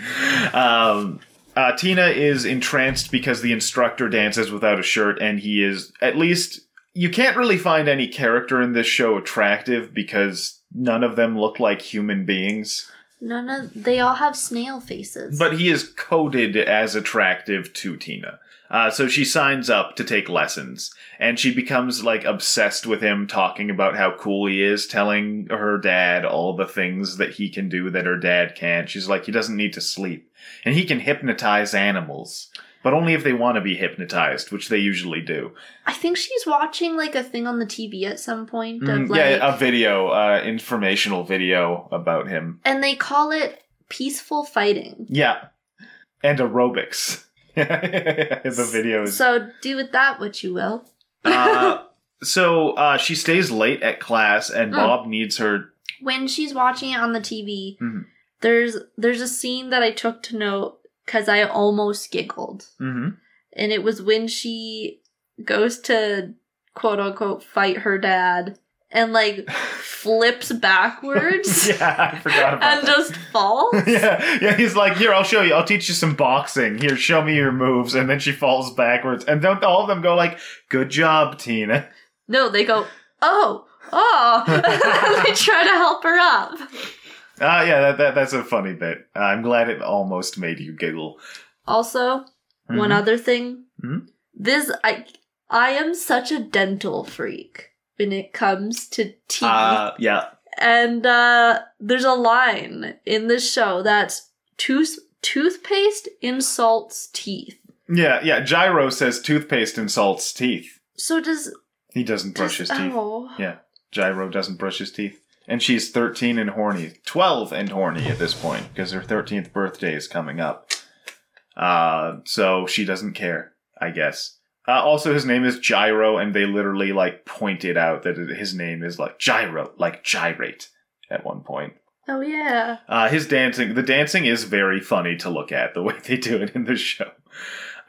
Um, uh, Tina is entranced because the instructor dances without a shirt, and he is at least. You can't really find any character in this show attractive because none of them look like human beings. None of they all have snail faces. But he is coded as attractive to Tina. Uh, so she signs up to take lessons, and she becomes like obsessed with him, talking about how cool he is, telling her dad all the things that he can do that her dad can't. She's like, he doesn't need to sleep, and he can hypnotize animals, but only if they want to be hypnotized, which they usually do. I think she's watching like a thing on the TV at some point of Mm, like, yeah, a video, uh, informational video about him. and they call it peaceful fighting. Yeah, and aerobics. the videos. So do with that what you will. uh, so uh, she stays late at class, and Mm. Bob needs her. When she's watching it on the TV, Mhm. there's there's a scene that I took to note because I almost giggled, Mm-hmm. and it was when she goes to quote unquote fight her dad and like flips backwards yeah, I forgot about that. and that. just falls. yeah, yeah. He's like, here, I'll show you. I'll teach you some boxing. Here, show me your moves. And then she falls backwards. And don't all of them go like, good job, Tina. No, they go, oh, oh. they try to help her up. Ah, yeah, that, that that's a funny bit. Uh, I'm glad it almost made you giggle. Also, one Mhm. other thing. Mhm. This I I am such a dental freak when it comes to teeth. Uh, yeah. and uh there's a line in this show that's tooth toothpaste insults teeth. Yeah, yeah. Jairo says toothpaste insults teeth. So does He doesn't brush does, his teeth. Oh. Yeah. Jairo doesn't brush his teeth. And she's 13 and horny. 12 and horny at this point, because her 13th birthday is coming up. Uh, so she doesn't care, I guess. Uh, also, his name is Jairo, and they literally, like, pointed out that his name is, like, Jairo, like gyrate, at one point. Oh yeah. Uh, his dancing, the dancing is very funny to look at, the way they do it in the show.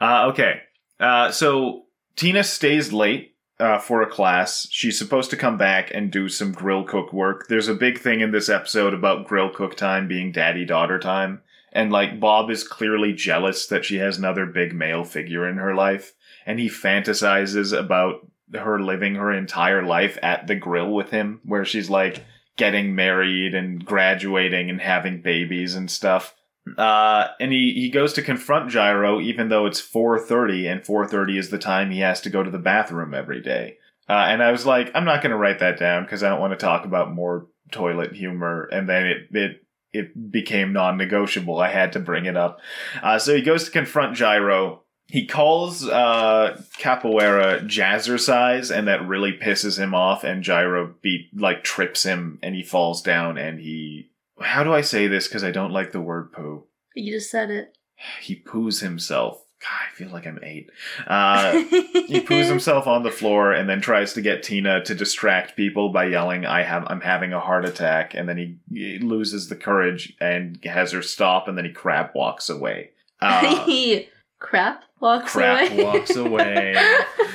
Uh, okay. Uh, so Tina stays late uh, for a class. She's supposed to come back and do some grill cook work. There's a big thing in this episode about grill cook time being daddy daughter time. And like Bob is clearly jealous that she has another big male figure in her life. And he fantasizes about her living her entire life at the grill with him, where she's like getting married and graduating and having babies and stuff. Uh, and he, he goes to confront Jairo, even though it's 4.30, and 4.30 is the time he has to go to the bathroom every day. Uh, and I was like, I'm not going to write that down because I don't want to talk about more toilet humor. And then it, it, it became non-negotiable. I had to bring it up. Uh, so he goes to confront Jairo. He calls uh, Capoeira jazzercise, and that really pisses him off. And Jairo beat like trips him, and he falls down. And he, how do I say this? Because I don't like the word poo. You just said it. He poos himself. God, I feel like I'm eight. Uh, he poos himself on the floor and then tries to get Tina to distract people by yelling, "I have, I'm having a heart attack." And then he, he loses the courage and has her stop, and then he crap walks away. Uh, he crap walks crap away. walks away.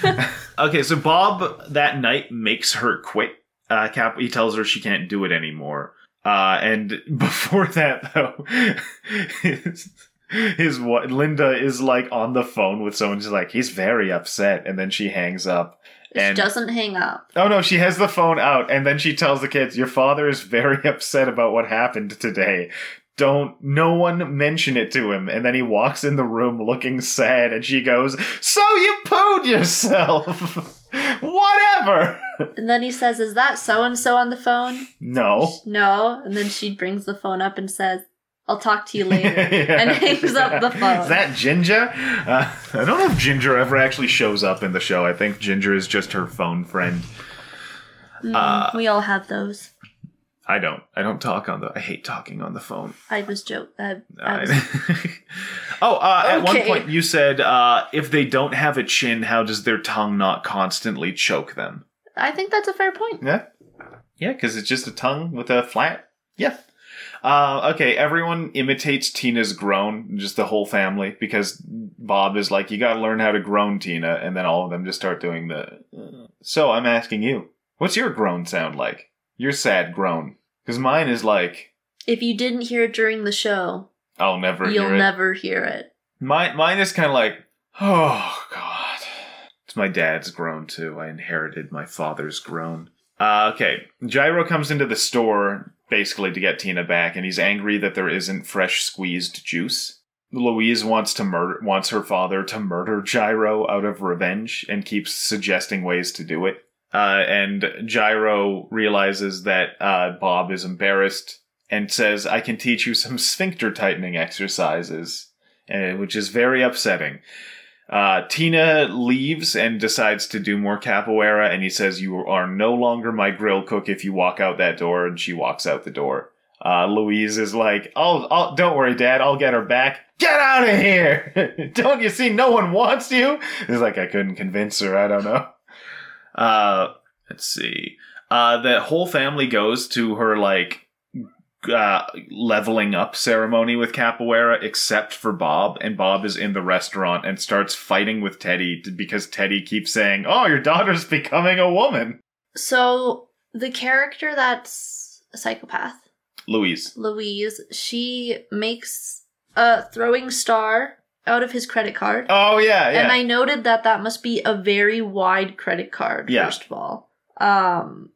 okay, so Bob that night makes her quit. Uh, Cap, he tells her she can't do it anymore. Uh, and before that, though, his, his wa- Linda is like on the phone with someone. She's like, he's very upset, and then she hangs up. she And- doesn't hang up. Oh no, she has the phone out, and then she tells the kids, "Your father is very upset about what happened today. Don't no one mention it to him." And then he walks in the room looking sad, and she goes, "So you pooed yourself." Whatever. And then he says, Is that so and so on the phone? No. No. And then she brings the phone up and says, I'll talk to you later. And hangs up the phone. Is that Ginger? Uh, I don't know if Ginger ever actually shows up in the show. I think Ginger is just her phone friend. Mm, uh, we all have those. I don't. I don't talk on the. I hate talking on the phone. I was joke. I, I I- was, oh, uh, at one point you said uh, if they don't have a chin, how does their tongue not constantly choke them? I think that's a fair point. Yeah, yeah, because it's just a tongue with a flat. Yeah. Uh, okay, everyone imitates Tina's groan, just the whole family, because Bob is like, "You got to learn how to groan, Tina," and then all of them just start doing the. uh, So I'm asking you, what's your groan sound like? Your sad groan, because mine is like, If you didn't hear it during the show, "I'll never you'll hear never hear it. Mine, mine is kind of like, oh god. It's my dad's groan too. I inherited my father's groan. Uh, okay, Jairo comes into the store basically to get Tina back, and he's angry that there isn't fresh squeezed juice. Louise wants to murder wants her father to murder Jairo out of revenge, and keeps suggesting ways to do it. Uh, and Jairo realizes that uh, Bob is embarrassed and says, "I can teach you some sphincter tightening exercises." uh, which is very upsetting. Uh, Tina leaves and decides to do more capoeira, and he says, "You are no longer my grill cook if you walk out that door." And she walks out the door. Uh, Louise is like, "Oh, I'll, don't worry, Dad. I'll get her back. Get out of here! don't you see? No one wants you." It's like I couldn't convince her. I don't know. Uh, let's see. Uh, the whole family goes to her like uh, leveling up ceremony with capoeira, except for Bob. And Bob is in the restaurant and starts fighting with Teddy because Teddy keeps saying, "Oh, your daughter's becoming a woman." So the character that's a psychopath, Louise. Louise, she makes a throwing star out of his credit card. Oh yeah, yeah. And I noted that that must be a very wide credit card, Yeah. first of all. Um,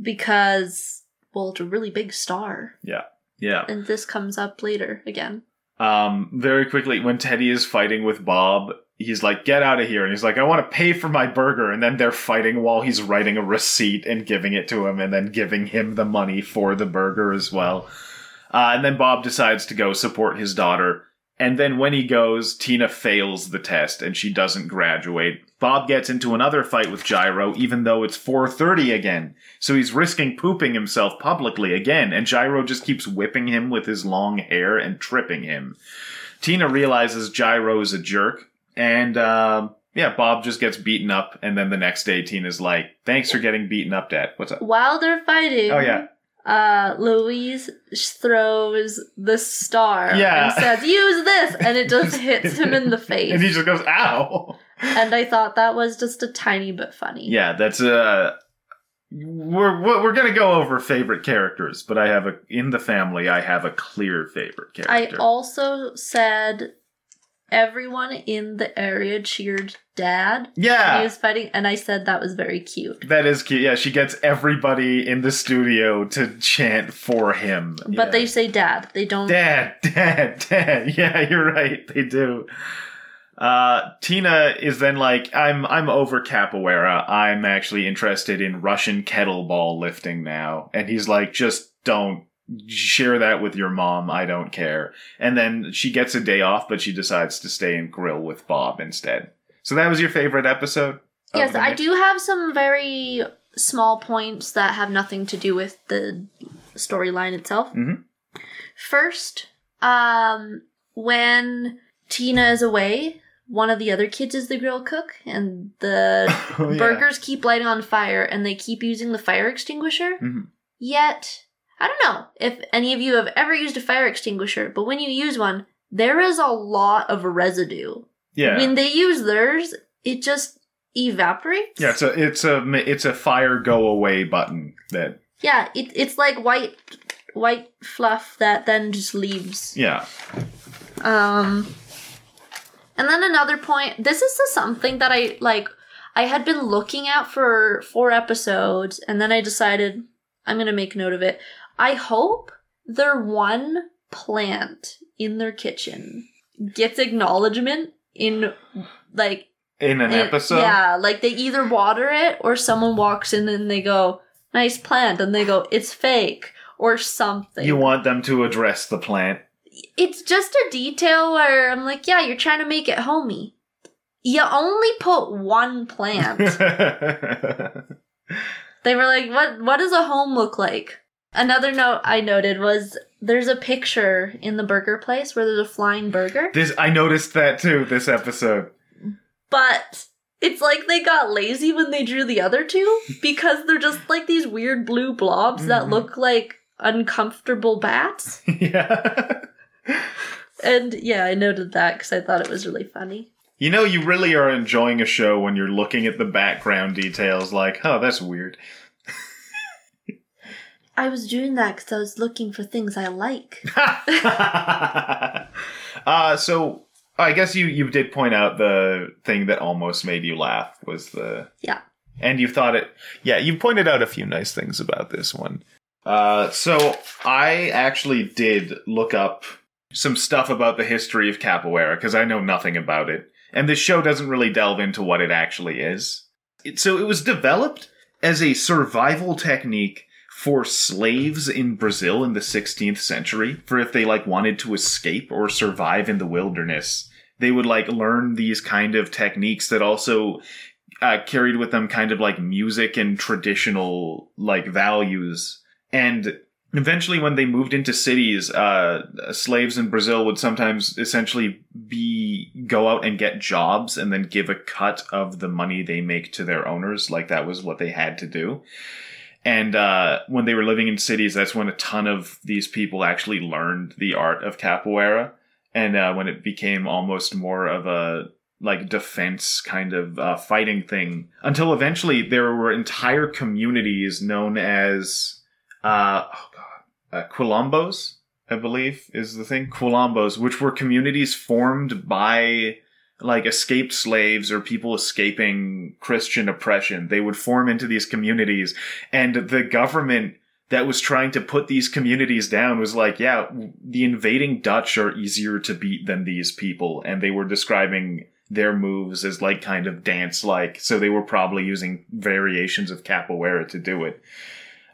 because, well, it's a really big star. yeah. Yeah. And this comes up later again. Um, very quickly, when Teddy is fighting with Bob, he's like, "Get out of here!" And he's like, "I want to pay for my burger." And then they're fighting while he's writing a receipt and giving it to him, and then giving him the money for the burger as well. Uh, and then Bob decides to go support his daughter. And then when he goes, Tina fails the test and she doesn't graduate. Bob gets into another fight with Jairo, even though it's 4:30 again. So he's risking pooping himself publicly again, and Jairo just keeps whipping him with his long hair and tripping him. Tina realizes Jairo is a jerk, and uh, yeah, Bob just gets beaten up. And then the next day, Tina's like, "Thanks for getting beaten up, Dad. What's up?" While they're fighting, Oh, yeah. Uh, Louise throws the star Yeah. and says, "Use this," and it just hits him in the face. And he just goes, "Ow." and I thought that was just a tiny bit funny. Yeah, that's uh we're we're we're gonna go over favorite characters, but I have a in the family. I have a clear favorite character. I also said everyone in the area cheered dad Yeah. he was fighting, and I said that was very cute. that is cute. Yeah, she gets everybody in the studio to chant for him. But Yeah. they say dad. They don't. Dad, Dad, Dad. Yeah, you're right. They do. Uh, Tina is then like, I'm I'm over capoeira. I'm actually interested in Russian kettlebell lifting now. And he's like, just don't share that with your mom. I don't care. And then she gets a day off, but she decides to stay and grill with Bob instead. So that was your favorite episode? Yes, I do have some very small points that have nothing to do with the storyline itself. Mhm. First, um, when Tina is away, one of the other kids is the grill cook, and the Oh, yeah. burgers keep lighting on fire, and they keep using the fire extinguisher. Mhm. Yet, I don't know if any of you have ever used a fire extinguisher, but when you use one, there is a lot of residue. Yeah. When they use theirs, it just evaporates. yeah, it's a it's a it's a fire go away button that Yeah, it, it's like white white fluff that then just leaves. yeah. Um and then another point, this is something that I like I had been looking at for four episodes and then I decided I'm going to make note of it. I hope their one plant in their kitchen gets acknowledgement in like In an It- episode? Yeah, like they either water it or someone walks in and they go, nice plant, and they go, it's fake or something. You want them to address the plant. it's just a detail where I'm like, yeah, you're trying to make it homey. You only put one plant. they were like, what what does a home look like? Another note I noted was there's a picture in the burger place where there's a flying burger. this I noticed that too this episode. But it's like they got lazy when they drew the other two because they're just like these weird blue blobs that Mhm. look like uncomfortable bats. yeah. And yeah, I noted that because I thought it was really funny. You know you really are enjoying a show when you're looking at the background details like, "Oh, that's weird." I was doing that because I was looking for things I like. uh so I guess you you did point out the thing that almost made you laugh was the Yeah. and you thought it yeah you pointed out a few nice things about this one uh, so i actually did look up some stuff about the history of capoeira because i know nothing about it and this show doesn't really delve into what it actually is it, so it was developed as a survival technique for slaves in brazil in the 16th century for if they like wanted to escape or survive in the wilderness they would like learn these kind of techniques that also uh, carried with them kind of like music and traditional like values. And eventually, when they moved into cities, uh, slaves in Brazil would sometimes essentially be go out and get jobs and then give a cut of the money they make to their owners. Like that was what they had to do. And uh, when they were living in cities, that's when a ton of these people actually learned the art of capoeira. And uh, when it became almost more of a like defense kind of uh, fighting thing, until eventually there were entire communities known as uh, oh god, uh, Quilombos, I believe is the thing. Quilombos, which were communities formed by like escaped slaves or people escaping Christian oppression. They would form into these communities and the government that was trying to put these communities down was like, yeah, the invading Dutch are easier to beat than these people. And they were describing their moves as like kind of dance like. So they were probably using variations of capoeira to do it.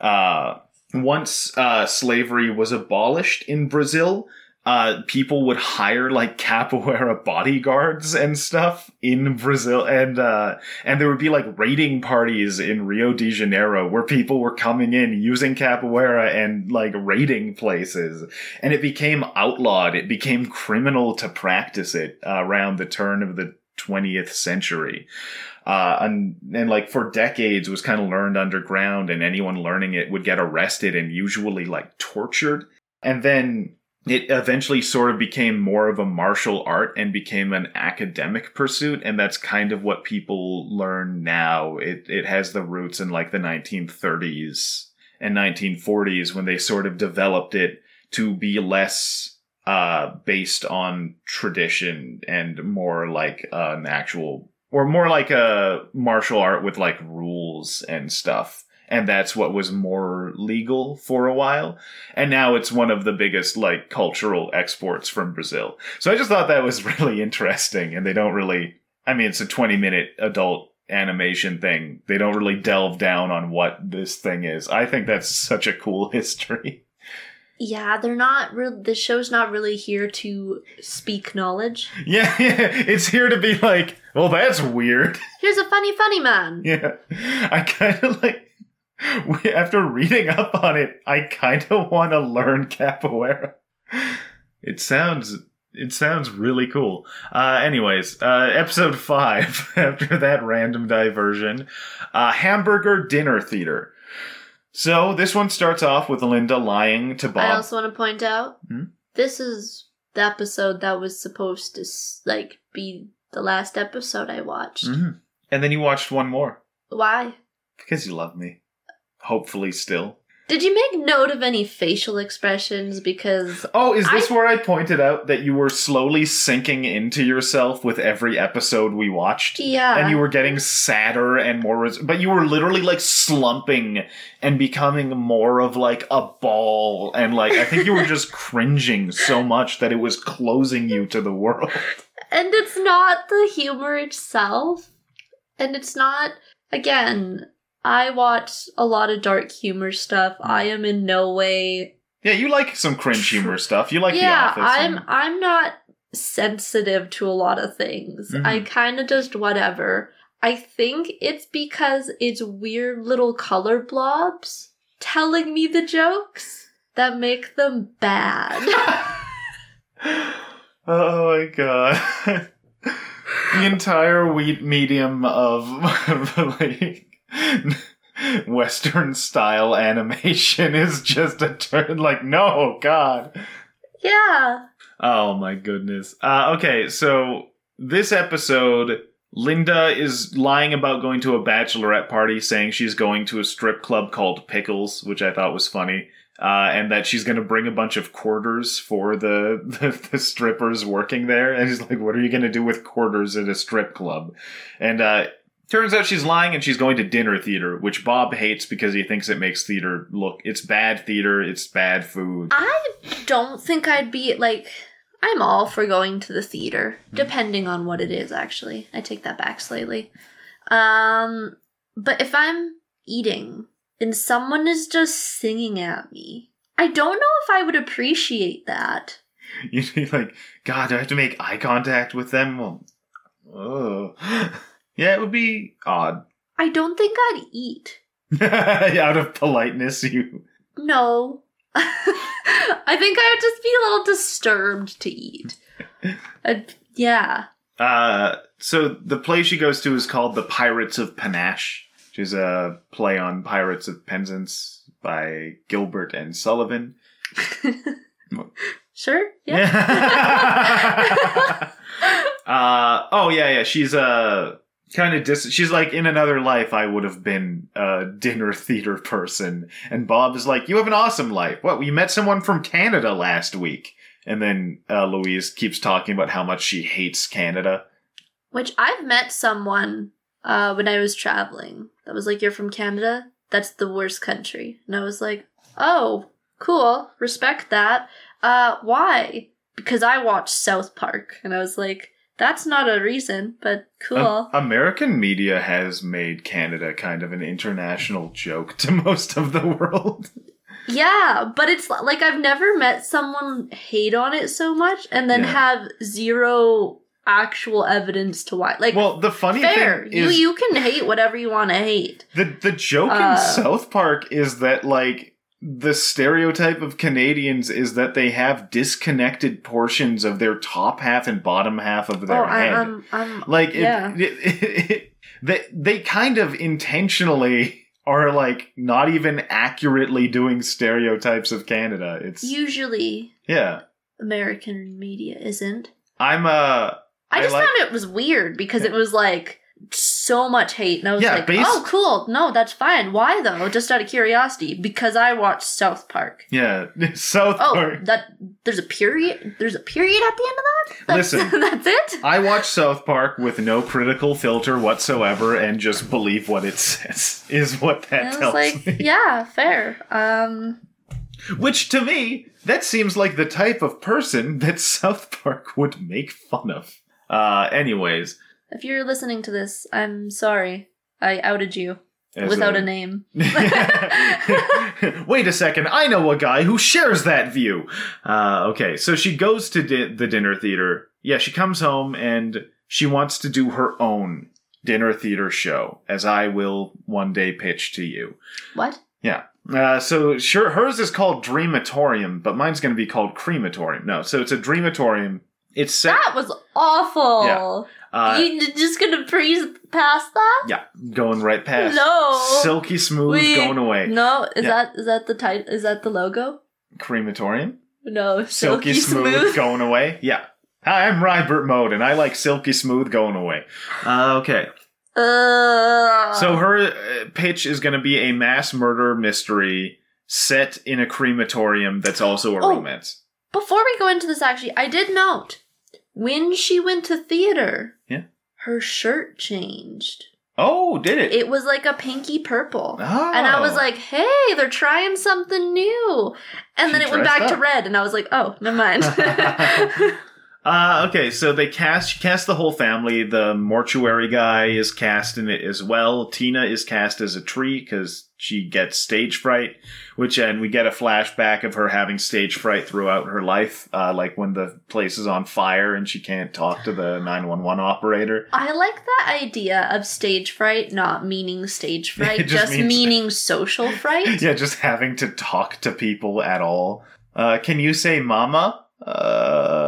Uh, once uh, slavery was abolished in Brazil, uh, people would hire like capoeira bodyguards and stuff in Brazil, and uh, and there would be like raiding parties in Rio de Janeiro where people were coming in using capoeira and like raiding places, and it became outlawed. It became criminal to practice it uh, around the turn of the 20th century. Uh, and, and like for decades was kind of learned underground and anyone learning it would get arrested and usually like tortured. And then it eventually sort of became more of a martial art and became an academic pursuit and that's kind of what people learn now. It it has the roots in like the 1930s and 1940s when they sort of developed it to be less uh based on tradition and more like uh, an actual or more like a martial art with like rules and stuff and that's what was more legal for a while. And now it's one of the biggest like cultural exports from Brazil. So I just thought that was really interesting and they don't really I mean it's a 20 minute adult animation thing. They don't really delve down on what this thing is. I think that's such a cool history. Yeah, they're not real. The show's not really here to speak knowledge. Yeah, yeah, it's here to be like, well, that's weird. Here's a funny, funny man. Yeah, I kind of like after reading up on it, I kind of want to learn capoeira. It sounds it sounds really cool. Uh, anyways, uh, episode five. After that random diversion, uh, hamburger dinner theater. So this one starts off with Linda lying to Bob. I also want to point out Hmm? this is the episode that was supposed to like be the last episode I watched. Mhm. And then you watched one more Why? because you love me. Hopefully, still. Did you make note of any facial expressions? Because Oh, is this I- where I pointed out that you were slowly sinking into yourself with every episode we watched? yeah, and you were getting sadder and more res- but you were literally like slumping and becoming more of like a ball and like i think you were just cringing so much that it was closing you to the world and it's not the humor itself, and it's not again. I watch a lot of dark humor stuff. I am in no way yeah you like some cringe humor stuff you like yeah, the office I'm and- I'm not sensitive to a lot of things. Mhm. I kind of just whatever. I think it's because it's weird little color blobs telling me the jokes that make them bad. oh my god the entire wheat medium of like western style animation is just a turn like no god yeah. Oh my goodness. Uh, okay, so this episode, Linda is lying about going to a bachelorette party, saying she's going to a strip club called Pickles, which I thought was funny, uh, and that she's going to bring a bunch of quarters for the, the, the strippers working there. And he's like, "What are you going to do with quarters at a strip club?" And uh, turns out she's lying, and she's going to dinner theater, which Bob hates because he thinks it makes theater look. It's bad theater. It's bad food. I don't think I'd be like I'm all for going to the theater, depending on what it is actually. I take that back slightly. Um but if I'm eating and someone is just singing at me, I don't know if I would appreciate that. You'd be like, God, do I have to make eye contact with them? Well, oh. Yeah, it would be odd. I don't think I'd eat. Out of politeness, you. No. I think I would just be a little disturbed to eat. Uh, yeah. Uh, so the play she goes to is called the Pirates of Panache, which is a play on Pirates of Penzance by Gilbert and Sullivan. sure. Yeah. uh, oh yeah, yeah. She's a kind of dis. She's like in another life, I would have been a dinner theater person, and Bob is like, "You have an awesome life. What? we met someone from Canada last week." And then uh, Louise keeps talking about how much she hates Canada. Which I've met someone uh, when I was traveling that was like, You're from Canada? That's the worst country. And I was like, Oh, cool. Respect that. Uh, why? Because I watched South Park. And I was like, That's not a reason, but cool. American media has made Canada kind of an international joke to most of the world. Yeah, but it's like I've never met someone hate on it so much and then Yeah. have zero actual evidence to why. Like, Well, the funny fair. thing You is you can hate whatever you want to hate. the the joke Uh, in South Park is that like the stereotype of Canadians is that they have disconnected portions of their top half and bottom half of their oh, I, head. I'm I'm like yeah. it, it, it- they they kind of intentionally are like not even accurately doing stereotypes of Canada. It's usually yeah. American media isn't. I'm uh I I just like- found it was weird because it was like so much hate, and I was Yeah, like, base- "Oh, cool. No, that's fine. Why though? Just out of curiosity, because I watched South Park. yeah South Oh, Park. that there's a period. There's a period at the end of that. That's, Listen. that's it. I watch South Park with no critical filter whatsoever and just believe what it says is what that tells like, me. yeah, fair. Um, Which to me, that seems like the type of person that South Park would make fun of. Uh anyways, if you're listening to this, I'm sorry. I outed you as without a name. Wait a second, I know a guy who shares that view. Uh, okay, so she goes to di- the dinner theater. Yeah, she comes home and she wants to do her own dinner theater show, as I will one day pitch to you. What? Yeah. Uh, so sure, hers is called Dreamatorium, but mine's going to be called Crematorium. No, so it's a Dreamatorium. It's set. That was awful. Yeah. Uh, you just gonna breeze past that? yeah, going right past. No. Silky smooth, Wait. going away. No, is Yeah. that is that the title? Is that the logo? Crematorium. No, silky, smooth, going away. Yeah. Hi, I'm Rybert Mode, and I like silky smooth going away. Uh, okay. Uh, So her uh, pitch is going to be a mass murder mystery set in a crematorium that's also a Oh. romance. before we go into this, actually, I did note when she went to theater. Yeah. her shirt changed. Oh, did it? It was like a pinky purple. oh. And I was oh. like, hey, they're trying something new. And then it went back to red, and I was like, oh, never mind. Uh, okay, so they cast cast the whole family. The mortuary guy is cast in it as well. Tina is cast as a tree because she gets stage fright, which and we get a flashback of her having stage fright throughout her life, uh, like when the place is on fire and she can't talk to the nine one one operator. I like that idea of stage fright not meaning stage fright, just just, means- meaning social fright. yeah, just having to talk to people at all. Uh, can you say mama? Uh,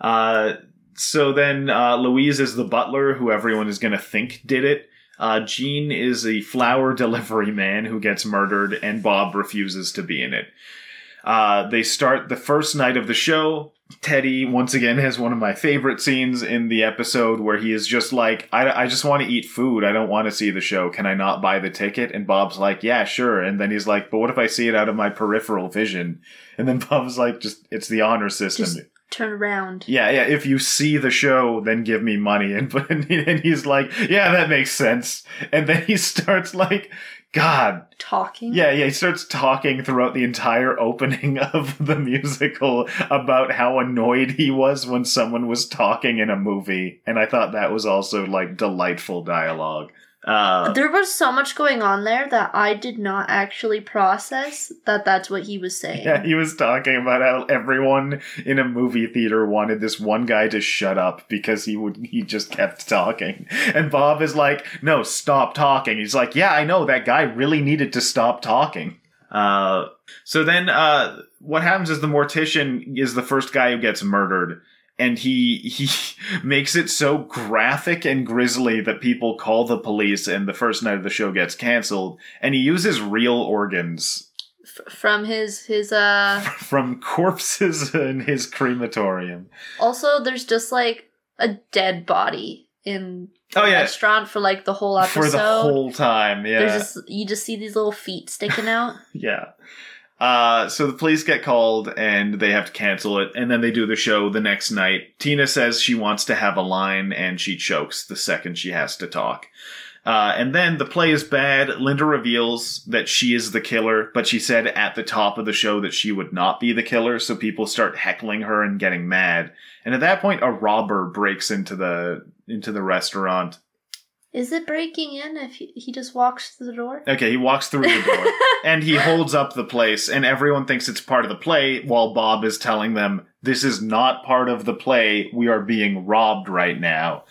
uh, so then uh, Louise is the butler who everyone is going to think did it. Uh, Gene is a flower delivery man who gets murdered, and Bob refuses to be in it. Uh, they start the first night of the show. Teddy once again has one of my favorite scenes in the episode where he is just like, I, I just want to eat food. I don't want to see the show. Can I not buy the ticket? And Bob's like, yeah, sure. And then he's like, but what if I see it out of my peripheral vision? And then Bob's like, just, it's the honor system. Just turn around. yeah, yeah. If you see the show, then give me money. And and he's like, yeah, that makes sense. And then he starts like, God, Talking. yeah, yeah. He starts talking throughout the entire opening of the musical about how annoyed he was when someone was talking in a movie, and I thought that was also like delightful dialogue. Uh, There was so much going on there that I did not actually process that that's what he was saying. yeah, he was talking about how everyone in a movie theater wanted this one guy to shut up because he would he just kept talking. And Bob is like, "No, stop talking." He's like, "Yeah, I know that guy really needed to stop talking." Uh, so then uh, what happens is the mortician is the first guy who gets murdered. And he he makes it so graphic and grisly that people call the police and the first night of the show gets canceled and he uses real organs F- from his his uh from corpses in his crematorium. also there's just like a dead body in Oh the yeah, restaurant for like the whole episode. for the whole time. Yeah. There's just you just see these little feet sticking out. Yeah. Uh, so the police get called and they have to cancel it, and then they do the show the next night. Tina says she wants to have a line, and she chokes the second she has to talk. Uh, and then the play is bad. Linda reveals that she is the killer, but she said at the top of the show that she would not be the killer, so people start heckling her and getting mad. And at that point, a robber breaks into the into the restaurant. Is it breaking in if he, he just walks through the door? Okay, he walks through the door. and he holds up the place and everyone thinks it's part of the play while bob is telling them this is not part of the play we are being robbed right now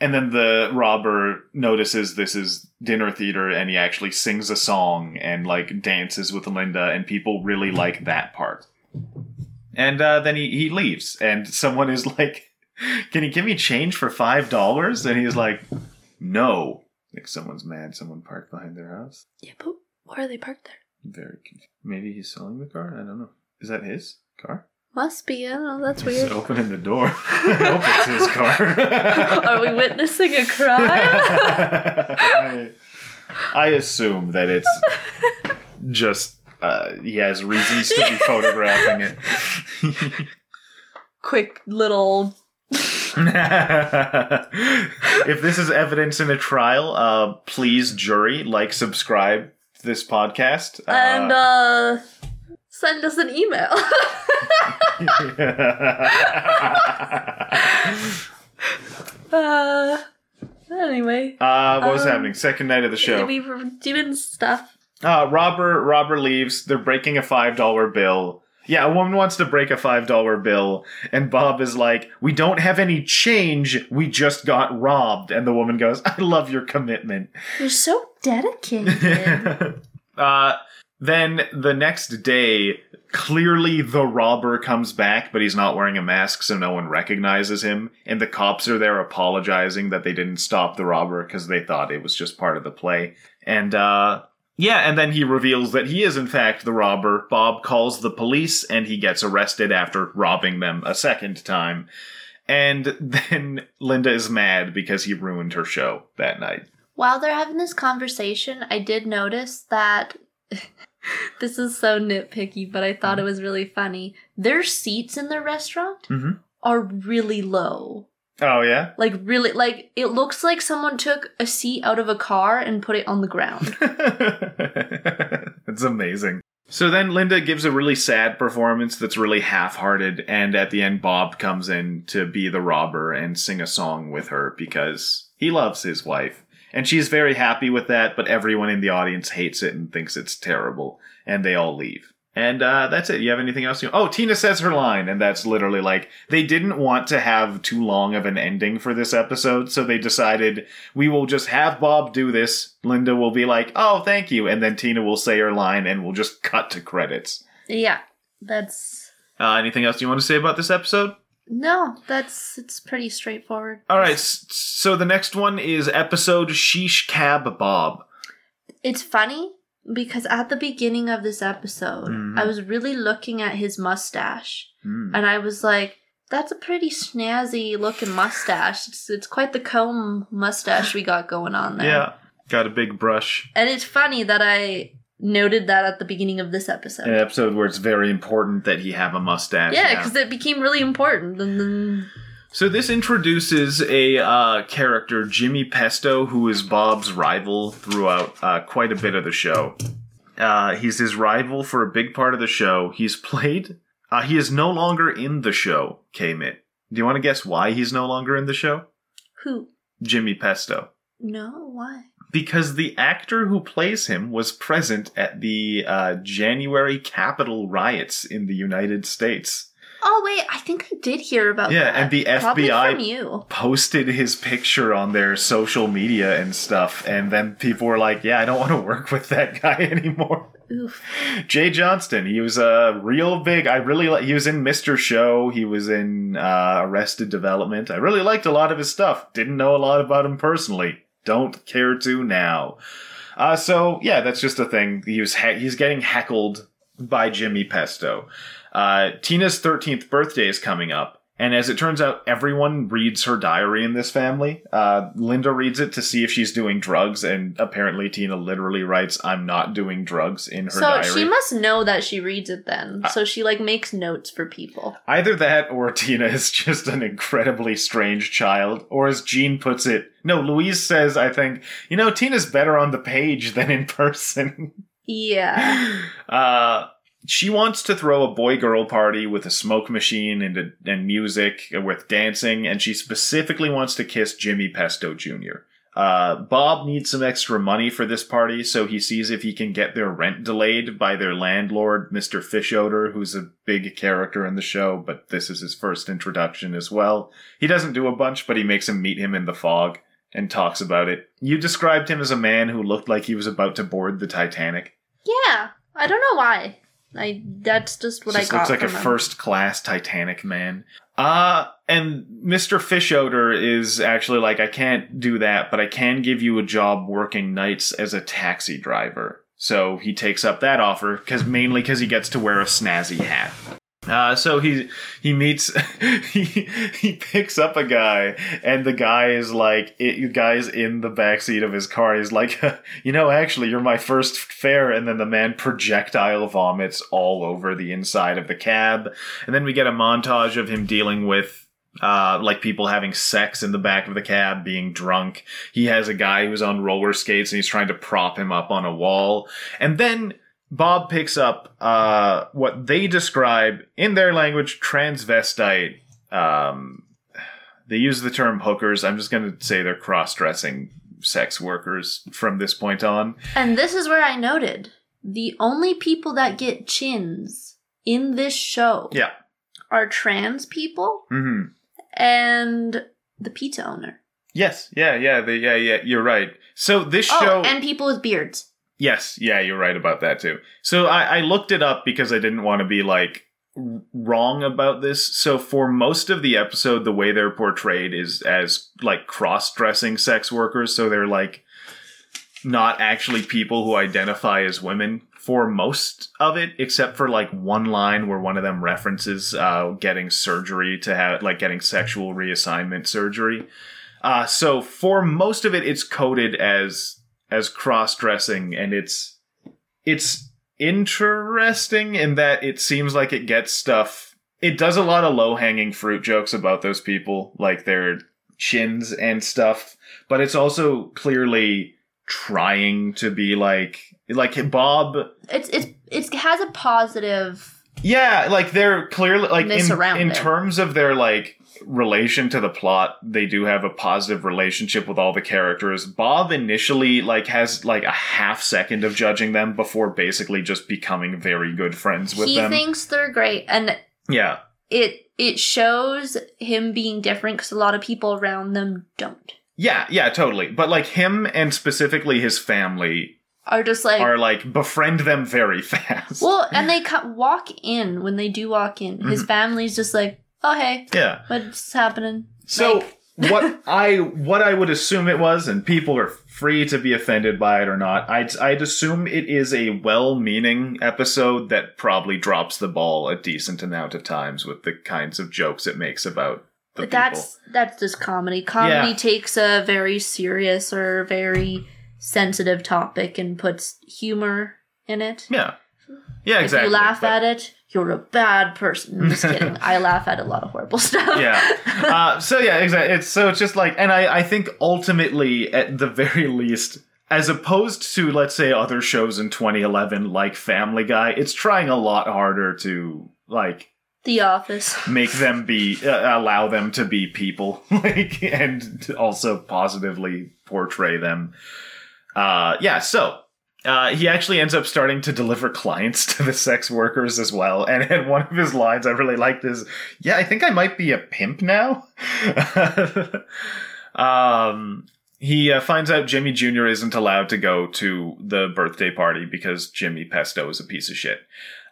and then the robber notices this is dinner theater and he actually sings a song and like dances with linda and people really like that part and uh, then he, he leaves and someone is like can you give me change for five dollars and he's like no like someone's mad someone parked behind their house Yeah, but why are they parked there? very confused. Maybe he's selling the car? I don't know. Is that his car? Must be. I don't know. That's He's weird. opening the door. I hope it's his car. Are we witnessing a crime? I, I assume that it's just uh, he has reasons to be photographing it. Quick little. if this is evidence in a trial, uh, please, jury, like, subscribe to this podcast. Uh, and uh send us an email. uh anyway. uh, what was Um, happening? Second night of the show. We were doing stuff. Uh, robber robber leaves. They're breaking a five dollar bill. Yeah, a woman wants to break a five dollar bill, and Bob is like, "We don't have any change. We just got robbed." And the woman goes, "I love your commitment." You're so dedicated. uh, then the next day, clearly the robber comes back, but he's not wearing a mask, so no one recognizes him. And the cops are there apologizing that they didn't stop the robber because they thought it was just part of the play. And uh, yeah, and then he reveals that he is in fact the robber. Bob calls the police, and he gets arrested after robbing them a second time. And then Linda is mad because he ruined her show that night. While they're having this conversation, I did notice that this is so nitpicky, but I thought it was really funny. Their seats in the restaurant Mhm. are really low. Oh yeah. Like really like it looks like someone took a seat out of a car and put it on the ground. it's amazing. So then Linda gives a really sad performance that's really half hearted, and at the end, Bob comes in to be the robber and sing a song with her because he loves his wife. And she's very happy with that, but everyone in the audience hates it and thinks it's terrible, and they all leave. And uh, that's it. You have anything else? You- oh, Tina says her line, and that's literally like they didn't want to have too long of an ending for this episode, so they decided we will just have Bob do this. Linda will be like, "Oh, thank you," and then Tina will say her line, and we'll just cut to credits. yeah. That's Uh, anything else you want to say about this episode? no, that's it's pretty straightforward. All right, so the next one is episode Sheesh Cab Bob. It's funny because at the beginning of this episode, Mhm. I was really looking at his mustache Hmm. and I was like, that's a pretty snazzy looking mustache. It's, it's quite the comb mustache we got going on there. Yeah, got a big brush. And it's funny that I noted that at the beginning of this episode. An episode where it's very important that he have a mustache. yeah, because it became really important. And then, So this introduces a uh, character, Jimmy Pesto, who is Bob's rival throughout uh, quite a bit of the show. Uh, he's his rival for a big part of the show. He's played. Uh, he is no longer in the show. KMitt. Do you want to guess why he's no longer in the show? who? Jimmy Pesto. No, why? Because the actor who plays him was present at the uh, January Capitol riots in the United States. Oh wait, I think I did hear about Yeah, that. and the Probably FBI you. posted his picture on their social media and stuff, and then people were like, "Yeah, I don't want to work with that guy anymore." Oof. Jay Johnston, he was a real big. I really like. He was in Mr. Show. He was in uh, Arrested Development. I really liked a lot of his stuff. Didn't know a lot about him personally. Don't care to now. Uh, so yeah, that's just a thing. He was he- he's getting heckled by Jimmy Pesto. Uh, Tina's thirteenth birthday is coming up, and as it turns out, everyone reads her diary in this family. Uh, Linda reads it to see if she's doing drugs, and apparently Tina literally writes, "I'm not doing drugs" in her diary. So diary. she must know that she reads it then. so she like makes notes for people. Either that or Tina is just an incredibly strange child. Or as Gene puts it, no, Louise says, I think, you know, Tina's better on the page than in person. Yeah. uh, she wants to throw a boy girl party with a smoke machine and, and music with dancing, and she specifically wants to kiss Jimmy Pesto Jr. Uh, Bob needs some extra money for this party, so he sees if he can get their rent delayed by their landlord, Mr. Fischoeder, who's a big character in the show, but this is his first introduction as well. He doesn't do a bunch, but he makes him meet him in the fog and talks about it. You described him as a man who looked like he was about to board the Titanic. Yeah. I don't know why. I that's just what Just I got looks like a him. first class Titanic man. Uh, and Mr. Fischoeder is actually like, I can't do that, but I can give you a job working nights as a taxi driver. So he takes up that offer, cause mainly because he gets to wear a snazzy hat. Uh, so he he meets he he picks up a guy and the guy is like it, guy's in the backseat of his car he's like you know actually you're my first fare and then the man projectile vomits all over the inside of the cab and then we get a montage of him dealing with uh, like people having sex in the back of the cab, being drunk. He has a guy who's on roller skates and he's trying to prop him up on a wall. And then Bob picks up uh, what they describe in their language transvestite. Um, they use the term hookers. I'm just going to say they're cross dressing sex workers from this point on. And this is where I noted the only people that get chins in this show Yeah. are trans people hmm and the pizza owner. Yes. Yeah. Yeah. The, yeah. Yeah. You're right. So this Oh, show. and people with beards. Yes, yeah, you're right about that too. So I, I looked it up because I didn't want to be like wrong about this. So for most of the episode, the way they're portrayed is as like cross-dressing sex workers. So they're like not actually people who identify as women for most of it, except for like one line where one of them references uh, getting surgery to have like getting sexual reassignment surgery. Uh, so for most of it, it's coded as as cross-dressing and it's it's interesting in that it seems like it gets stuff it does a lot of low-hanging fruit jokes about those people like their chins and stuff but it's also clearly trying to be like like bob It's it's it has a positive. Yeah, like they're clearly like in, in terms of their like relation to the plot, they do have a positive relationship with all the characters. Bob initially like has like a half second of judging them before basically just becoming very good friends with he them. He thinks they're great, and yeah. it it shows him being different because a lot of people around them don't. Yeah, yeah, totally. But like him and specifically his family Are just like are like befriend them very fast. well, and they co- walk in when they do walk in. His Mm-hmm. family's just like, oh hey, yeah. what's happening? So Like- what I what I would assume it was, and people are free to be offended by it or not. I'd I'd assume it is a well-meaning episode that probably drops the ball a decent amount of times with the kinds of jokes it makes about the But people. that's that's just comedy. Comedy Yeah. takes a very serious or very sensitive topic and puts humor in it. yeah, yeah, exactly. If you laugh but- at it, you're a bad person. I'm just kidding. I laugh at a lot of horrible stuff. yeah. Uh, so yeah, exactly. It's so it's just like, and I I think ultimately, at the very least, as opposed to let's say other shows in 2011 like Family Guy, it's trying a lot harder to like the Office. make them be uh, allow them to be people like and also positively portray them uh yeah so Uh, he actually ends up starting to deliver clients to the sex workers as well. And, and one of his lines I really liked is, "Yeah, I think I might be a pimp now." um, he uh, finds out Jimmy Jr. isn't allowed to go to the birthday party because Jimmy Pesto is a piece of shit.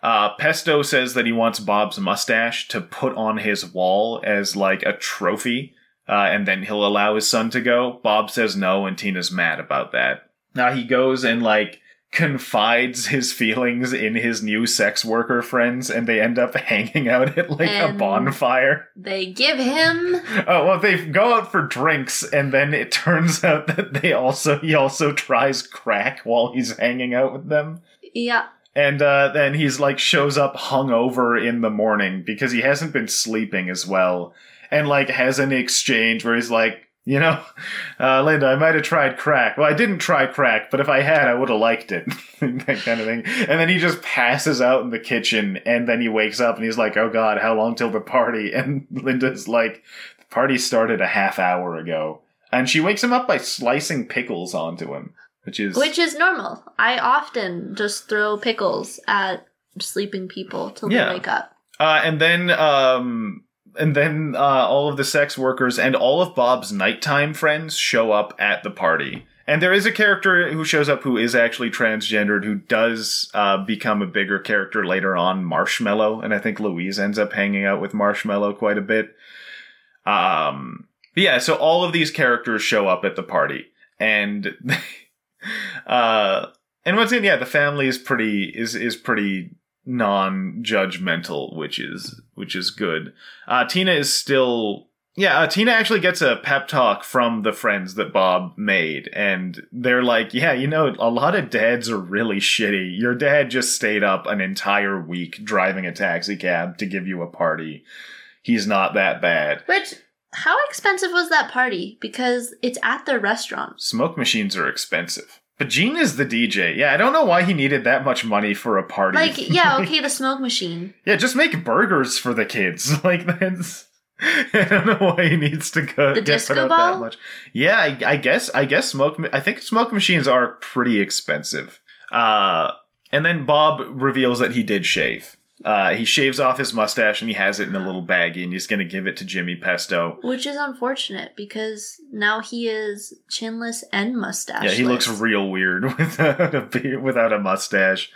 Uh, Pesto says that he wants Bob's mustache to put on his wall as like a trophy, uh, and then he'll allow his son to go. Bob says no, and Tina's mad about that. Now he goes and like confides his feelings in his new sex worker friends, and they end up hanging out at like a bonfire. They give him Oh well, they go out for drinks, and then it turns out that they also he also tries crack while he's hanging out with them, yeah. and uh, then he's like shows up hungover in the morning because he hasn't been sleeping as well, and like has an exchange where he's like. You know, uh, Linda, I might have tried crack. Well, I didn't try crack, but if I had, I would have liked it. that kind of thing. And then he just passes out in the kitchen, and then he wakes up and he's like, oh god, how long till the party? And Linda's like, the party started a half hour ago. And she wakes him up by slicing pickles onto him, which is. Which is normal. I often just throw pickles at sleeping people till Yeah. they wake up. Uh, and then, um, and then uh, all of the sex workers and all of Bob's nighttime friends show up at the party. And there is a character who shows up who is actually transgendered, who does uh, become a bigger character later on, Marshmallow. And I think Louise ends up hanging out with Marshmallow quite a bit. Um, yeah, so all of these characters show up at the party, and uh, and once again, yeah, the family is pretty is is pretty non-judgmental, which is which is good. Uh, Tina is still. Yeah, uh, Tina actually gets a pep talk from the friends that Bob made, and they're like, "Yeah, you know, a lot of dads are really shitty. Your dad just stayed up an entire week driving a taxi cab to give you a party. He's not that bad. Which, how expensive was that party? Because it's at the restaurant. Smoke machines are expensive. But Gene is the DJ. Yeah, I don't know why he needed that much money for a party. Like, yeah, okay, the smoke machine. yeah, just make burgers for the kids. Like that's. I don't know why he needs to go The get disco put out ball? that much. Yeah, I, I guess. I guess smoke. I think smoke machines are pretty expensive. Uh, and then Bob reveals that he did shave. Uh, he shaves off his mustache and he has it in a little baggie, and he's going to give it to Jimmy Pesto. Which is unfortunate because now he is chinless and mustache. Yeah, he looks real weird without a without a mustache.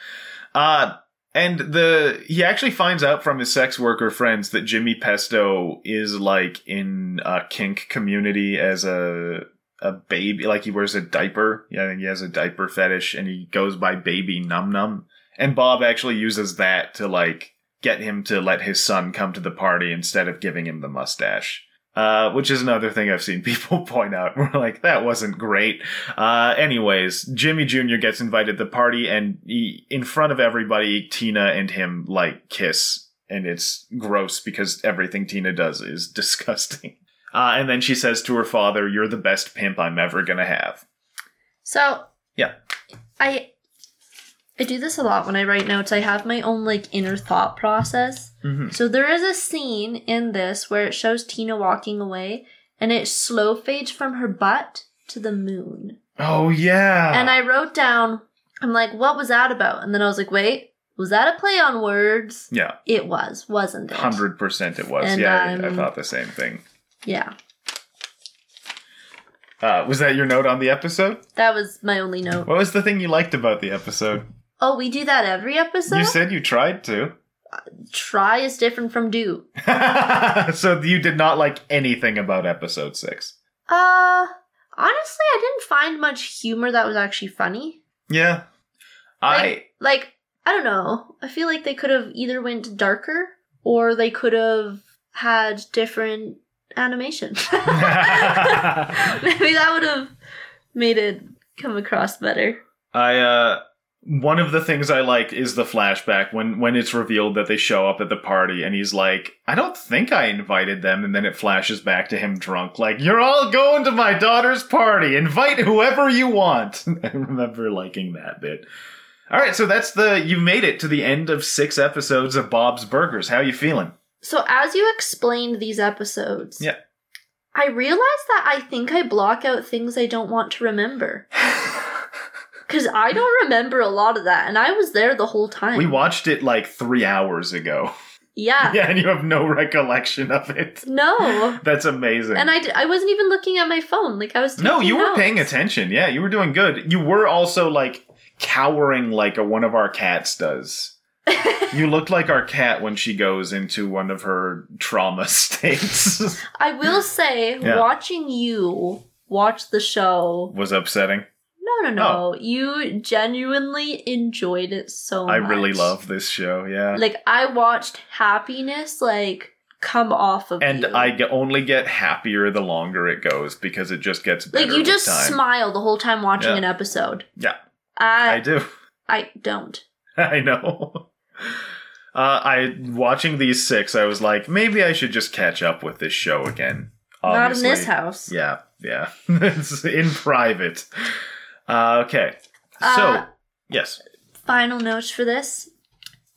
Uh and the he actually finds out from his sex worker friends that Jimmy Pesto is like in a kink community as a a baby, like he wears a diaper. Yeah, I think he has a diaper fetish, and he goes by Baby Num Num. And Bob actually uses that to like get him to let his son come to the party instead of giving him the mustache. Uh, which is another thing I've seen people point out. We're like, that wasn't great. Uh, anyways, Jimmy Jr. gets invited to the party, and he, in front of everybody, Tina and him like kiss, and it's gross because everything Tina does is disgusting. Uh, and then she says to her father, "You're the best pimp I'm ever gonna have." So Yeah. I I do this a lot when I write notes. I have my own like inner thought process. Mhm. So there is a scene in this where it shows Tina walking away and it slow fades from her butt to the moon. Oh yeah. And I wrote down, I'm like, what was that about? And then I was like, wait, was that a play on words? yeah, It was, wasn't it? hundred percent it was. And, yeah, I- I um, thought the same thing. Yeah. Uh, was that your note on the episode? That was my only note. What was the thing you liked about the episode? Oh, we do that every episode? you said you tried to. Try is different from do. so you did not like anything about episode six. Uh, honestly, I didn't find much humor that was actually funny. Yeah, I Like, I don't know. I feel like they could have either went darker or they could have had different animation. Maybe that would have made it come across better. I uh one of the things I like is the flashback when when it's revealed that they show up at the party and he's like, I don't think I invited them, and then it flashes back to him drunk, like, You're all going to my daughter's party. Invite whoever you want. I remember liking that bit. All right, so that's the you made it to the end of six episodes of Bob's Burgers. How you feeling? So, as you explained these episodes, Yeah. I realized that I think I block out things I don't want to remember. Because I don't remember a lot of that, and I was there the whole time. We watched it like three hours ago. yeah. yeah, and you have no recollection of it. No. That's amazing. And I, d- I wasn't even looking at my phone. Like I was. no, you were notes. paying attention. Yeah, you were doing good. You were also like cowering like a, one of our cats does. You looked like our cat when she goes into one of her trauma states. I will say, Yeah. watching you watch the show. Was upsetting. No, no, no. You genuinely enjoyed it so much. I really love this show. Yeah. Like I watched happiness like come off of it. and you. I only get happier the longer it goes because it just gets better. like you just time. smile the whole time watching Yeah. an episode. Yeah. I I do. I don't. I know. Uh, I watching these six. I was like, maybe I should just catch up with this show again. Not in this house. Yeah, yeah. it's in private. Uh, okay. So Uh, yes, Final notes for this.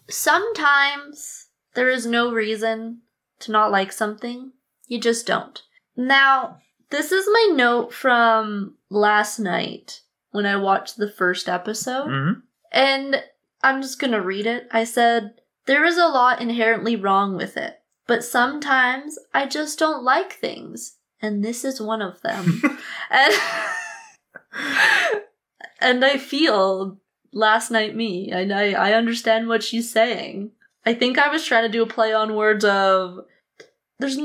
Sometimes there is no reason to not like something. You just don't. Now, this is my note from last night when I watched the first episode. Mhm. And I'm just gonna read it. I said, There is a lot inherently wrong with it, but sometimes I just don't like things. And this is one of them. and, and I feel last night me, and I, I understand what she's saying. I think I was trying to do a play on words of there's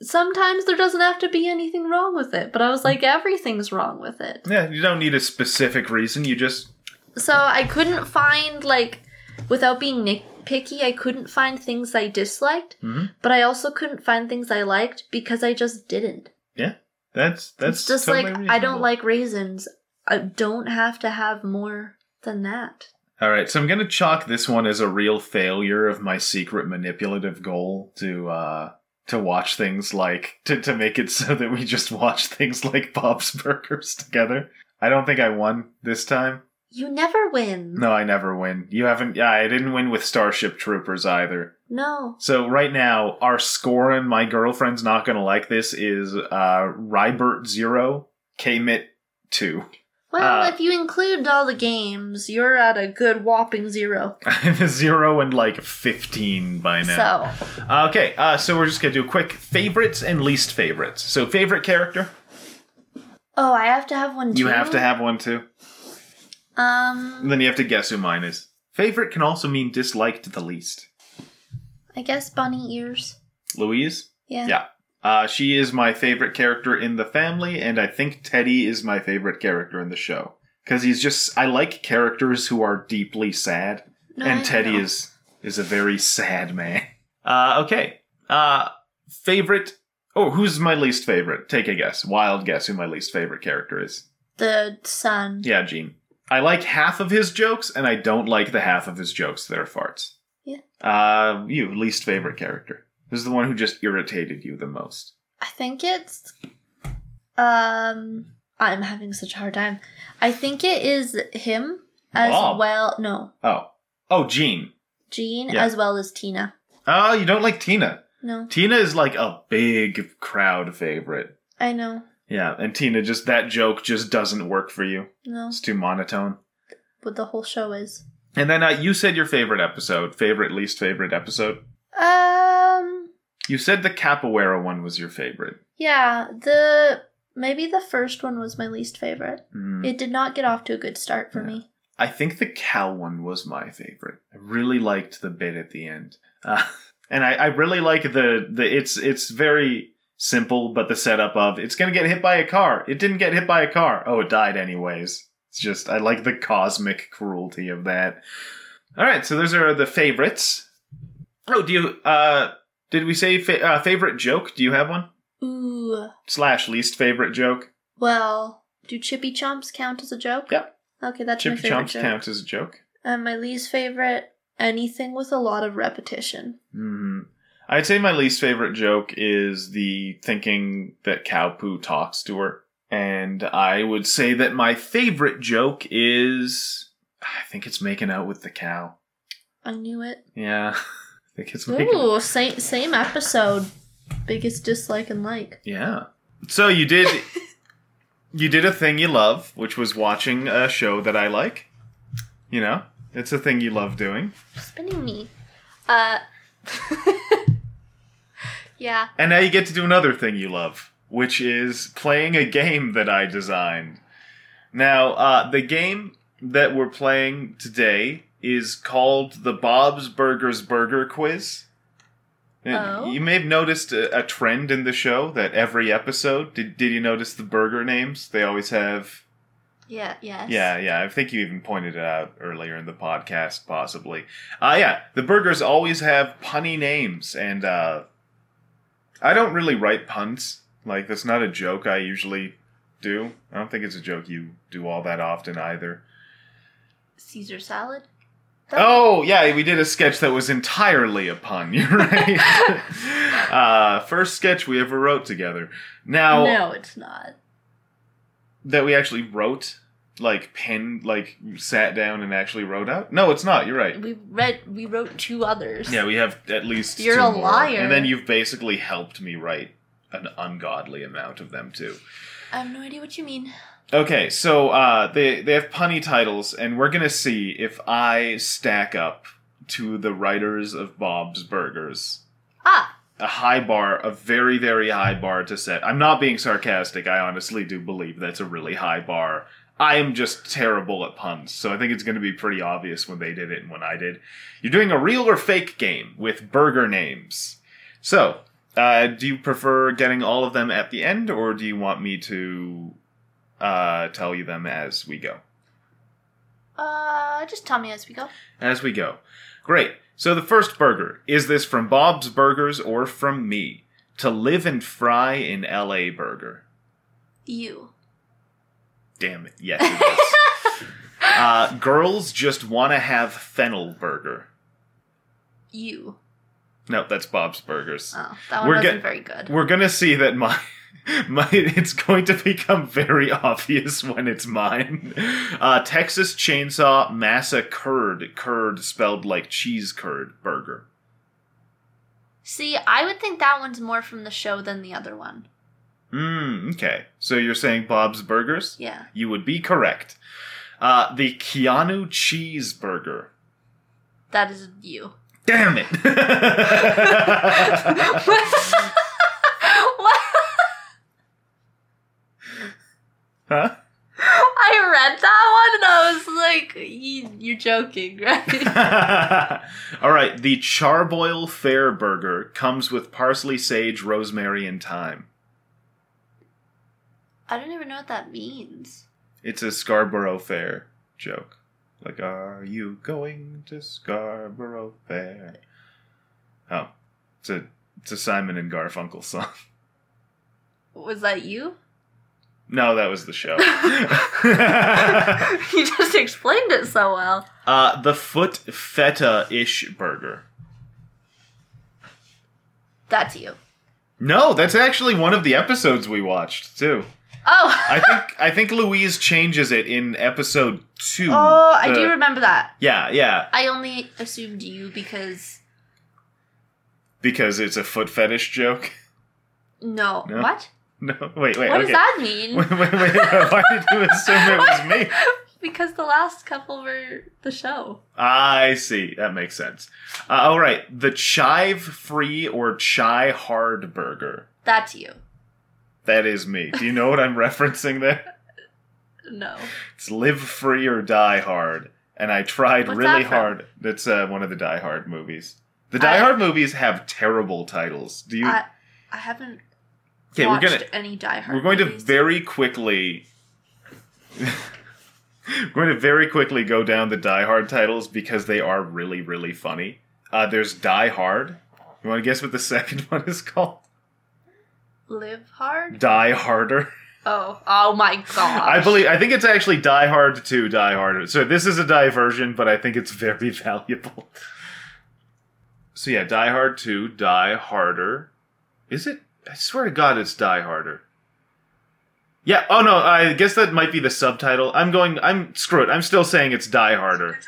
sometimes there doesn't have to be anything wrong with it, but I was like everything's wrong with it. yeah. You don't need a specific reason. You just So I couldn't find like without being nitpicky, I couldn't find things I disliked, Mhm. but I also couldn't find things I liked because I just didn't. That's that's it's just totally like I don't like raisins. I don't have to have more than that. All right, so I'm going to chalk this one as a real failure of my secret manipulative goal to uh to watch things like to to make it so that we just watch things like Bob's Burgers together. I don't think I won this time. You never win. No, I never win. You haven't yeah, I didn't win with Starship Troopers either. No. So right now our score and my girlfriend's not going to like this is uh Rybert 0, KMitt 2. Well, Uh, if you include all the games, you're at a good whopping zero. I'm a 0 and like 15 by now. So, Uh, Okay, uh, so we're just gonna do a quick favorites and least favorites. So favorite character, oh, I have to have one too. you have to have one too. Um, And then you have to guess who mine is. Favorite can also mean disliked the least. I guess bunny ears. Louise, Yeah. Yeah. uh, she is my favorite character in the family, and I think Teddy is my favorite character in the show because he's just I like characters who are deeply sad, No, and I Teddy know. is is a very sad man. Uh, okay, uh, favorite. Oh, who's my least favorite? Take a guess. Wild guess who my least favorite character is. the son. Yeah, Gene. I like half of his jokes, and I don't like the half of his jokes that are farts. Yeah. Uh, you least favorite character. Who's the one who just irritated you the most? I think it's. Um, I'm having such a hard time. I think it is him as Bob. well. No, Oh, oh, Gene. Jean Yeah. as well as Tina. Oh, you don't like Tina. No, Tina is like a big crowd favorite. I know. Yeah, and Tina just that joke just doesn't work for you. No, It's too monotone. But the whole show is. And then uh, you said your favorite episode, favorite least favorite episode. Um, You said the capoeira one was your favorite. yeah, the maybe the first one was my least favorite. Hmm. It did not get off to a good start for Yeah. me. I think the cow one was my favorite. I really liked the bit at the end, uh, and I, I really like the the it's it's very simple, but the setup of it's gonna get hit by a car. It didn't get hit by a car. Oh, it died anyways. It's just I like the cosmic cruelty of that. All right, so those are the favorites. Oh, do you uh did we say fa- uh, favorite joke? Do you have one Ooh, slash least favorite joke? well, do chippy chomps count as a joke? Yeah. Okay, that's my Chippy favorite chomps joke. counts as a joke. And my least favorite, anything with a lot of repetition. hmm I'd say my least favorite joke is the thinking that cow poo talks to her. And I would say that my favorite joke is I think it's making out with the cow. I knew it. Yeah. I think it's making Ooh, same same episode. Biggest dislike and like. Yeah. So you did you did a thing you love, which was watching a show that I like. You know, it's a thing you love doing. Spinning me. Uh. yeah. And now you get to do another thing you love, which is playing a game that I designed. Now, uh, the game that we're playing today is called the Bob's Burgers Burger Quiz. Oh. You may have noticed a, a trend in the show that every episode, did, did you notice the burger names? They always have Yeah. Yes. Yeah, yeah. I think you even pointed it out earlier in the podcast, possibly. Uh, yeah, the burgers always have punny names, and uh, I don't really write puns. Like, that's not a joke I usually do. I don't think it's a joke you do all that often either. Caesar salad. Oh, yeah, we did a sketch that was entirely a pun. You're right. uh, first sketch we ever wrote together. Now, No, it's not. that we actually wrote like pen like sat down and actually wrote out no it's not you're right We read. We wrote two others. yeah we have at least You're two a more. liar. and then you've basically helped me write an ungodly amount of them too I have no idea what you mean. okay so uh they they have punny titles and we're gonna see if i stack up to the writers of bob's burgers Ah. a high bar, a very, very high bar to set. I'm not being sarcastic. I honestly do believe that's a really high bar. I am just terrible at puns, so I think it's going to be pretty obvious when they did it and when I did. You're doing a real or fake game with burger names. So, uh, do you prefer getting all of them at the end, or do you want me to uh, tell you them as we go? Uh. Just tell me as we go. As we go. Great. So the first burger is this from Bob's Burgers or from me? To live and fry in LA Burger. You. Damn it. Yes, it is. uh, girls just want to have fennel burger. You. No, that's Bob's Burgers. Oh, that one We're wasn't get- very good. We're gonna see that my. My, it's going to become very obvious when it's mine. Uh, Texas Chainsaw Massa Curd, curd spelled like cheese curd burger. See, I would think that one's more from the show than the other one. Mm, okay. So you're saying Bob's Burgers? Yeah. You would be correct. Uh, the Keanu Cheeseburger. That is you. Damn it! what? huh? I read that one and I was like, you, you're joking, right? All right. The Charboil Fair Burger comes with parsley, sage, rosemary, and thyme. I don't even know what that means. It's a Scarborough Fair joke. Like, are you going to Scarborough Fair? Oh, it's a it's a Simon and Garfunkel song. Was that you? No, that was the show. you just explained it so well. uh, the foot feta ish burger. That's you. No, that's actually one of the episodes we watched too. Oh. I think I think Louise changes it in episode two. oh, I The- do remember that. Yeah, yeah, I only assumed you because because it's a foot fetish joke. no. No? What? No, wait, wait. what okay. does that mean? Wait, wait, wait. Why did you assume it was me? because the last couple were the show. I see. That makes sense. Uh, all right, the chive free or chai hard burger. That's you. That is me. Do you know what I'm referencing there? No. It's live free or die hard. And I tried What's really that hard. That's uh, one of the Die Hard movies. The Die I- Hard movies have terrible titles. Do you? I I haven't Okay, we're watched gonna any Die Hard. we're going to very quickly. we're going to very quickly go down the Die Hard titles because they are really really funny. Uh, there's Die Hard. You want to guess what the second one is called? Live hard. Die Harder. Oh, oh my god! I believe. I think it's actually Die Hard 2, Die Harder. So this is a diversion, but I think it's very valuable. So yeah, Die Hard 2, Die Harder. Is it? I swear to God, it's Die Harder. Yeah. Oh no. I guess that might be the subtitle. I'm going. I'm screw it. I'm still saying it's Die Harder.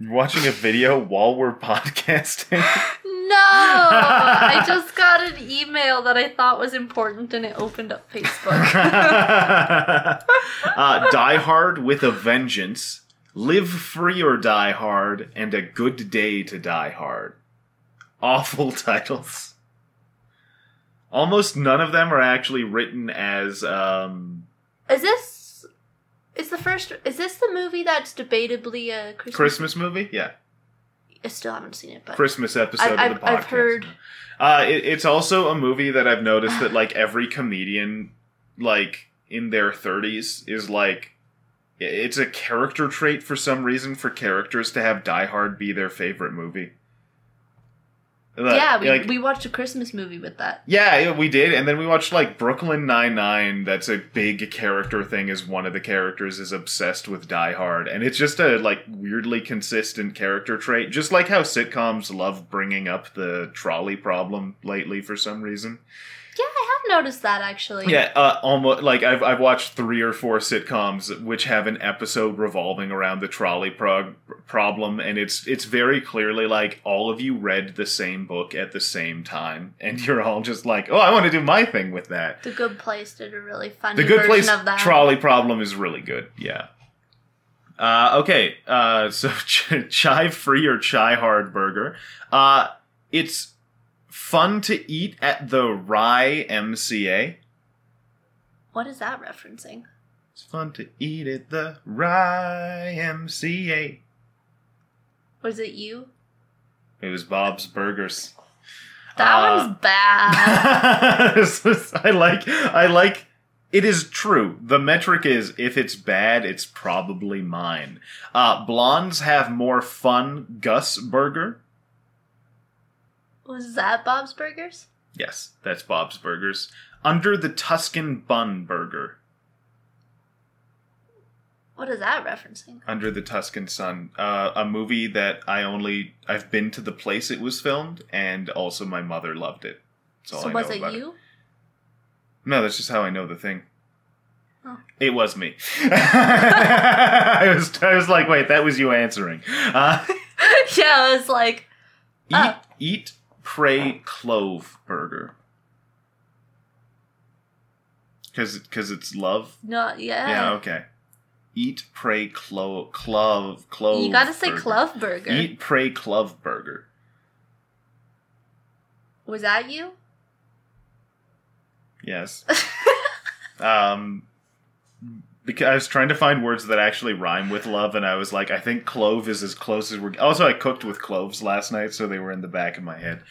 Watching a video while we're podcasting. No, I just got an email that I thought was important and it opened up Facebook. uh, Die Hard with a Vengeance, Live Free or Die Hard, and A Good Day to Die Hard. Awful titles. Almost none of them are actually written as um, is this is the first is this the movie that's debatably a Christmas Christmas movie. Yeah, I still haven't seen it, but Christmas episode I- of the podcast. I've heard- Uh, it, it's also a movie that I've noticed that like every comedian, like in their thirties, is like. It's a character trait for some reason for characters to have Die Hard be their favorite movie. Like- yeah, we, like, we watched a Christmas movie with that. yeah, yeah, we did, and then we watched like Brooklyn Nine Nine. That's a big character thing. Is one of the characters is obsessed with Die Hard, and it's just a like weirdly consistent character trait. Just like how sitcoms love bringing up the trolley problem lately for some reason. Yeah, I have noticed that actually. Yeah, uh, almost like I've I've watched three or four sitcoms which have an episode revolving around the trolley prog- problem, and it's it's very clearly like all of you read the same book at the same time, and you're all just like, oh, I want to do my thing with that. The Good Place did a really funny The Good Place of that. trolley problem is really good. Yeah. Uh, okay, uh, so ch- chai free or chai hard burger. Uh, it's fun to eat at the Rye MCA. what is that referencing? It's fun to eat at the Rye MCA. Was it you? It was Bob's Burgers. That Uh, one's bad. Is- I like. I like. It is true. The metric is if it's bad, it's probably mine. Uh, blondes have more fun. Gus Burger. Was that Bob's Burgers? Yes, that's Bob's Burgers. Under the Tuscan Bun Burger. What is that referencing? Under the Tuscan Sun, uh, a movie that I only I've been to the place it was filmed, and also my mother loved it. That's So I was it you? No, that's just how I know the thing. Oh. It was me. I was I was like, wait, that was you answering. Uh, yeah, it was like eat Oh. eat pray clove burger. Cause, Cause it's love. no, yeah. Yeah. Okay. Eat pray clove clove clove. you gotta say burger. Clove Burger. Eat pray clove burger. Was that you? Yes. um, because I was trying to find words that actually rhyme with love, and I was like, I think clove is as close as we're. Also, I cooked with cloves last night, so they were in the back of my head.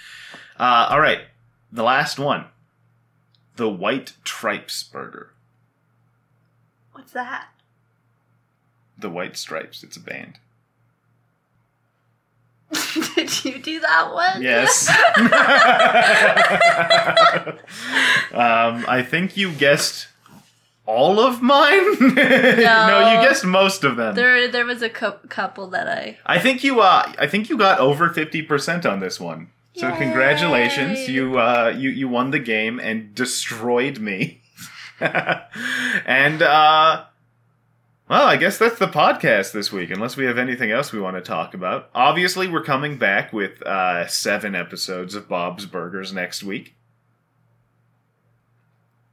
Uh, all right, the last one, the White Tripes Burger. What's that? The White Stripes. It's a band. Did you do that one? Yes. um, I think you guessed all of mine. no. you guessed most of them. there, there was a cou- couple that I. I think you uh I think you got over 50% on this one. So Yay. congratulations. You uh you you won the game and destroyed me. and uh well, I guess that's the podcast this week unless we have anything else we want to talk about. Obviously, we're coming back with uh 7 episodes of Bob's Burgers next week.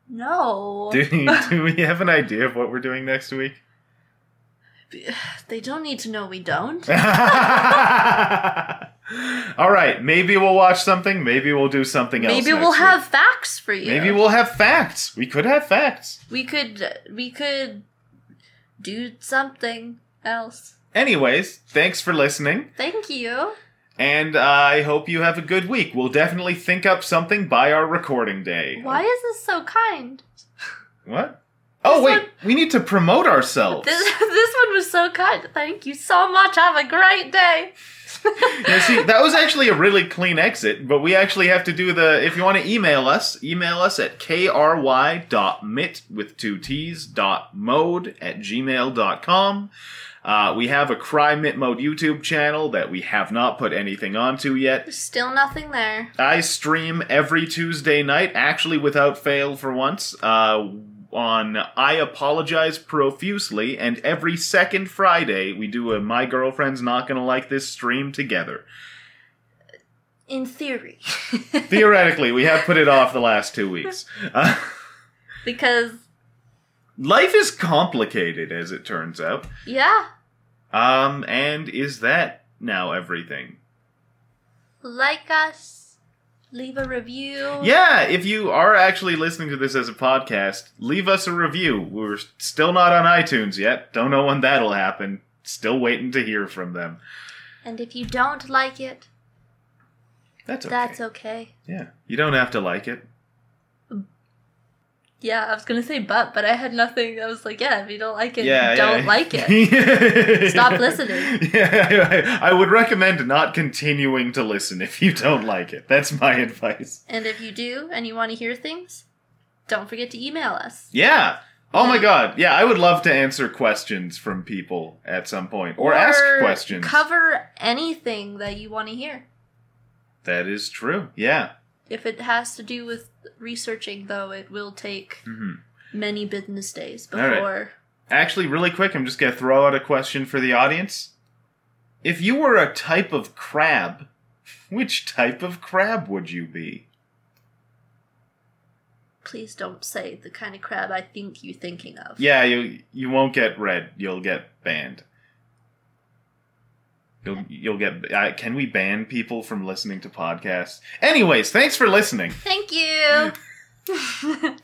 No. Do, do we have an idea of what we're doing next week? They don't need to know we don't. All right, maybe we'll watch something. Maybe we'll do something else. Maybe we'll week. have facts for you. Maybe we'll have facts. We could have facts. We could. We could do something else. Anyways, thanks for listening, Thank you. And I hope you have a good week. We'll definitely think up something by our recording day. Why is this so kind? What? Oh wait, one- we need to promote ourselves. This this one was so kind. Thank you so much. Have a great day. Yeah, see, that was actually a really clean exit, but we actually have to do the. If you want to email us, email us at kry.mit with two t's dot mode at gmail.com. Uh, we have a Cry Mit Mode YouTube channel that we have not put anything onto yet. There's still nothing there. I stream every Tuesday night, actually without fail for once, uh, on I Apologize Profusely, and every second Friday we do a My Girlfriend's Not Gonna Like This stream together. In theory. Theoretically, we have put it off the last two weeks. Uh, because, life is complicated, as it turns out. yeah, Um, and is that now everything? like us, leave a review. Yeah, if you are actually listening to this as a podcast, leave us a review. We're still not on iTunes yet. Don't know when that'll happen. Still waiting to hear from them. And if you don't like it, That's okay. that's okay. Yeah, you don't have to like it. Yeah, I was gonna say but, but I had nothing. I was like, yeah, if you don't like it, yeah, don't yeah. like it. Stop listening. Yeah, I, I would recommend not continuing to listen if you don't like it. That's my advice. and if you do and you want to hear things, don't forget to email us. Yeah. Oh my um, god. Yeah, I would love to answer questions from people at some point or, ask questions. Cover anything that you want to hear. that is true. Yeah. If it has to do with researching, though, it will take hmm many business days right. before. Actually, really quick, I'm just going to throw out a question for the audience. If you were a type of crab, which type of crab would you be? Please don't say the kind of crab I think you're thinking of. Yeah, you you won't get read. You'll get banned. You'll you'll get. Uh, can we ban people from listening to podcasts? Anyways, thanks for listening. Thank you.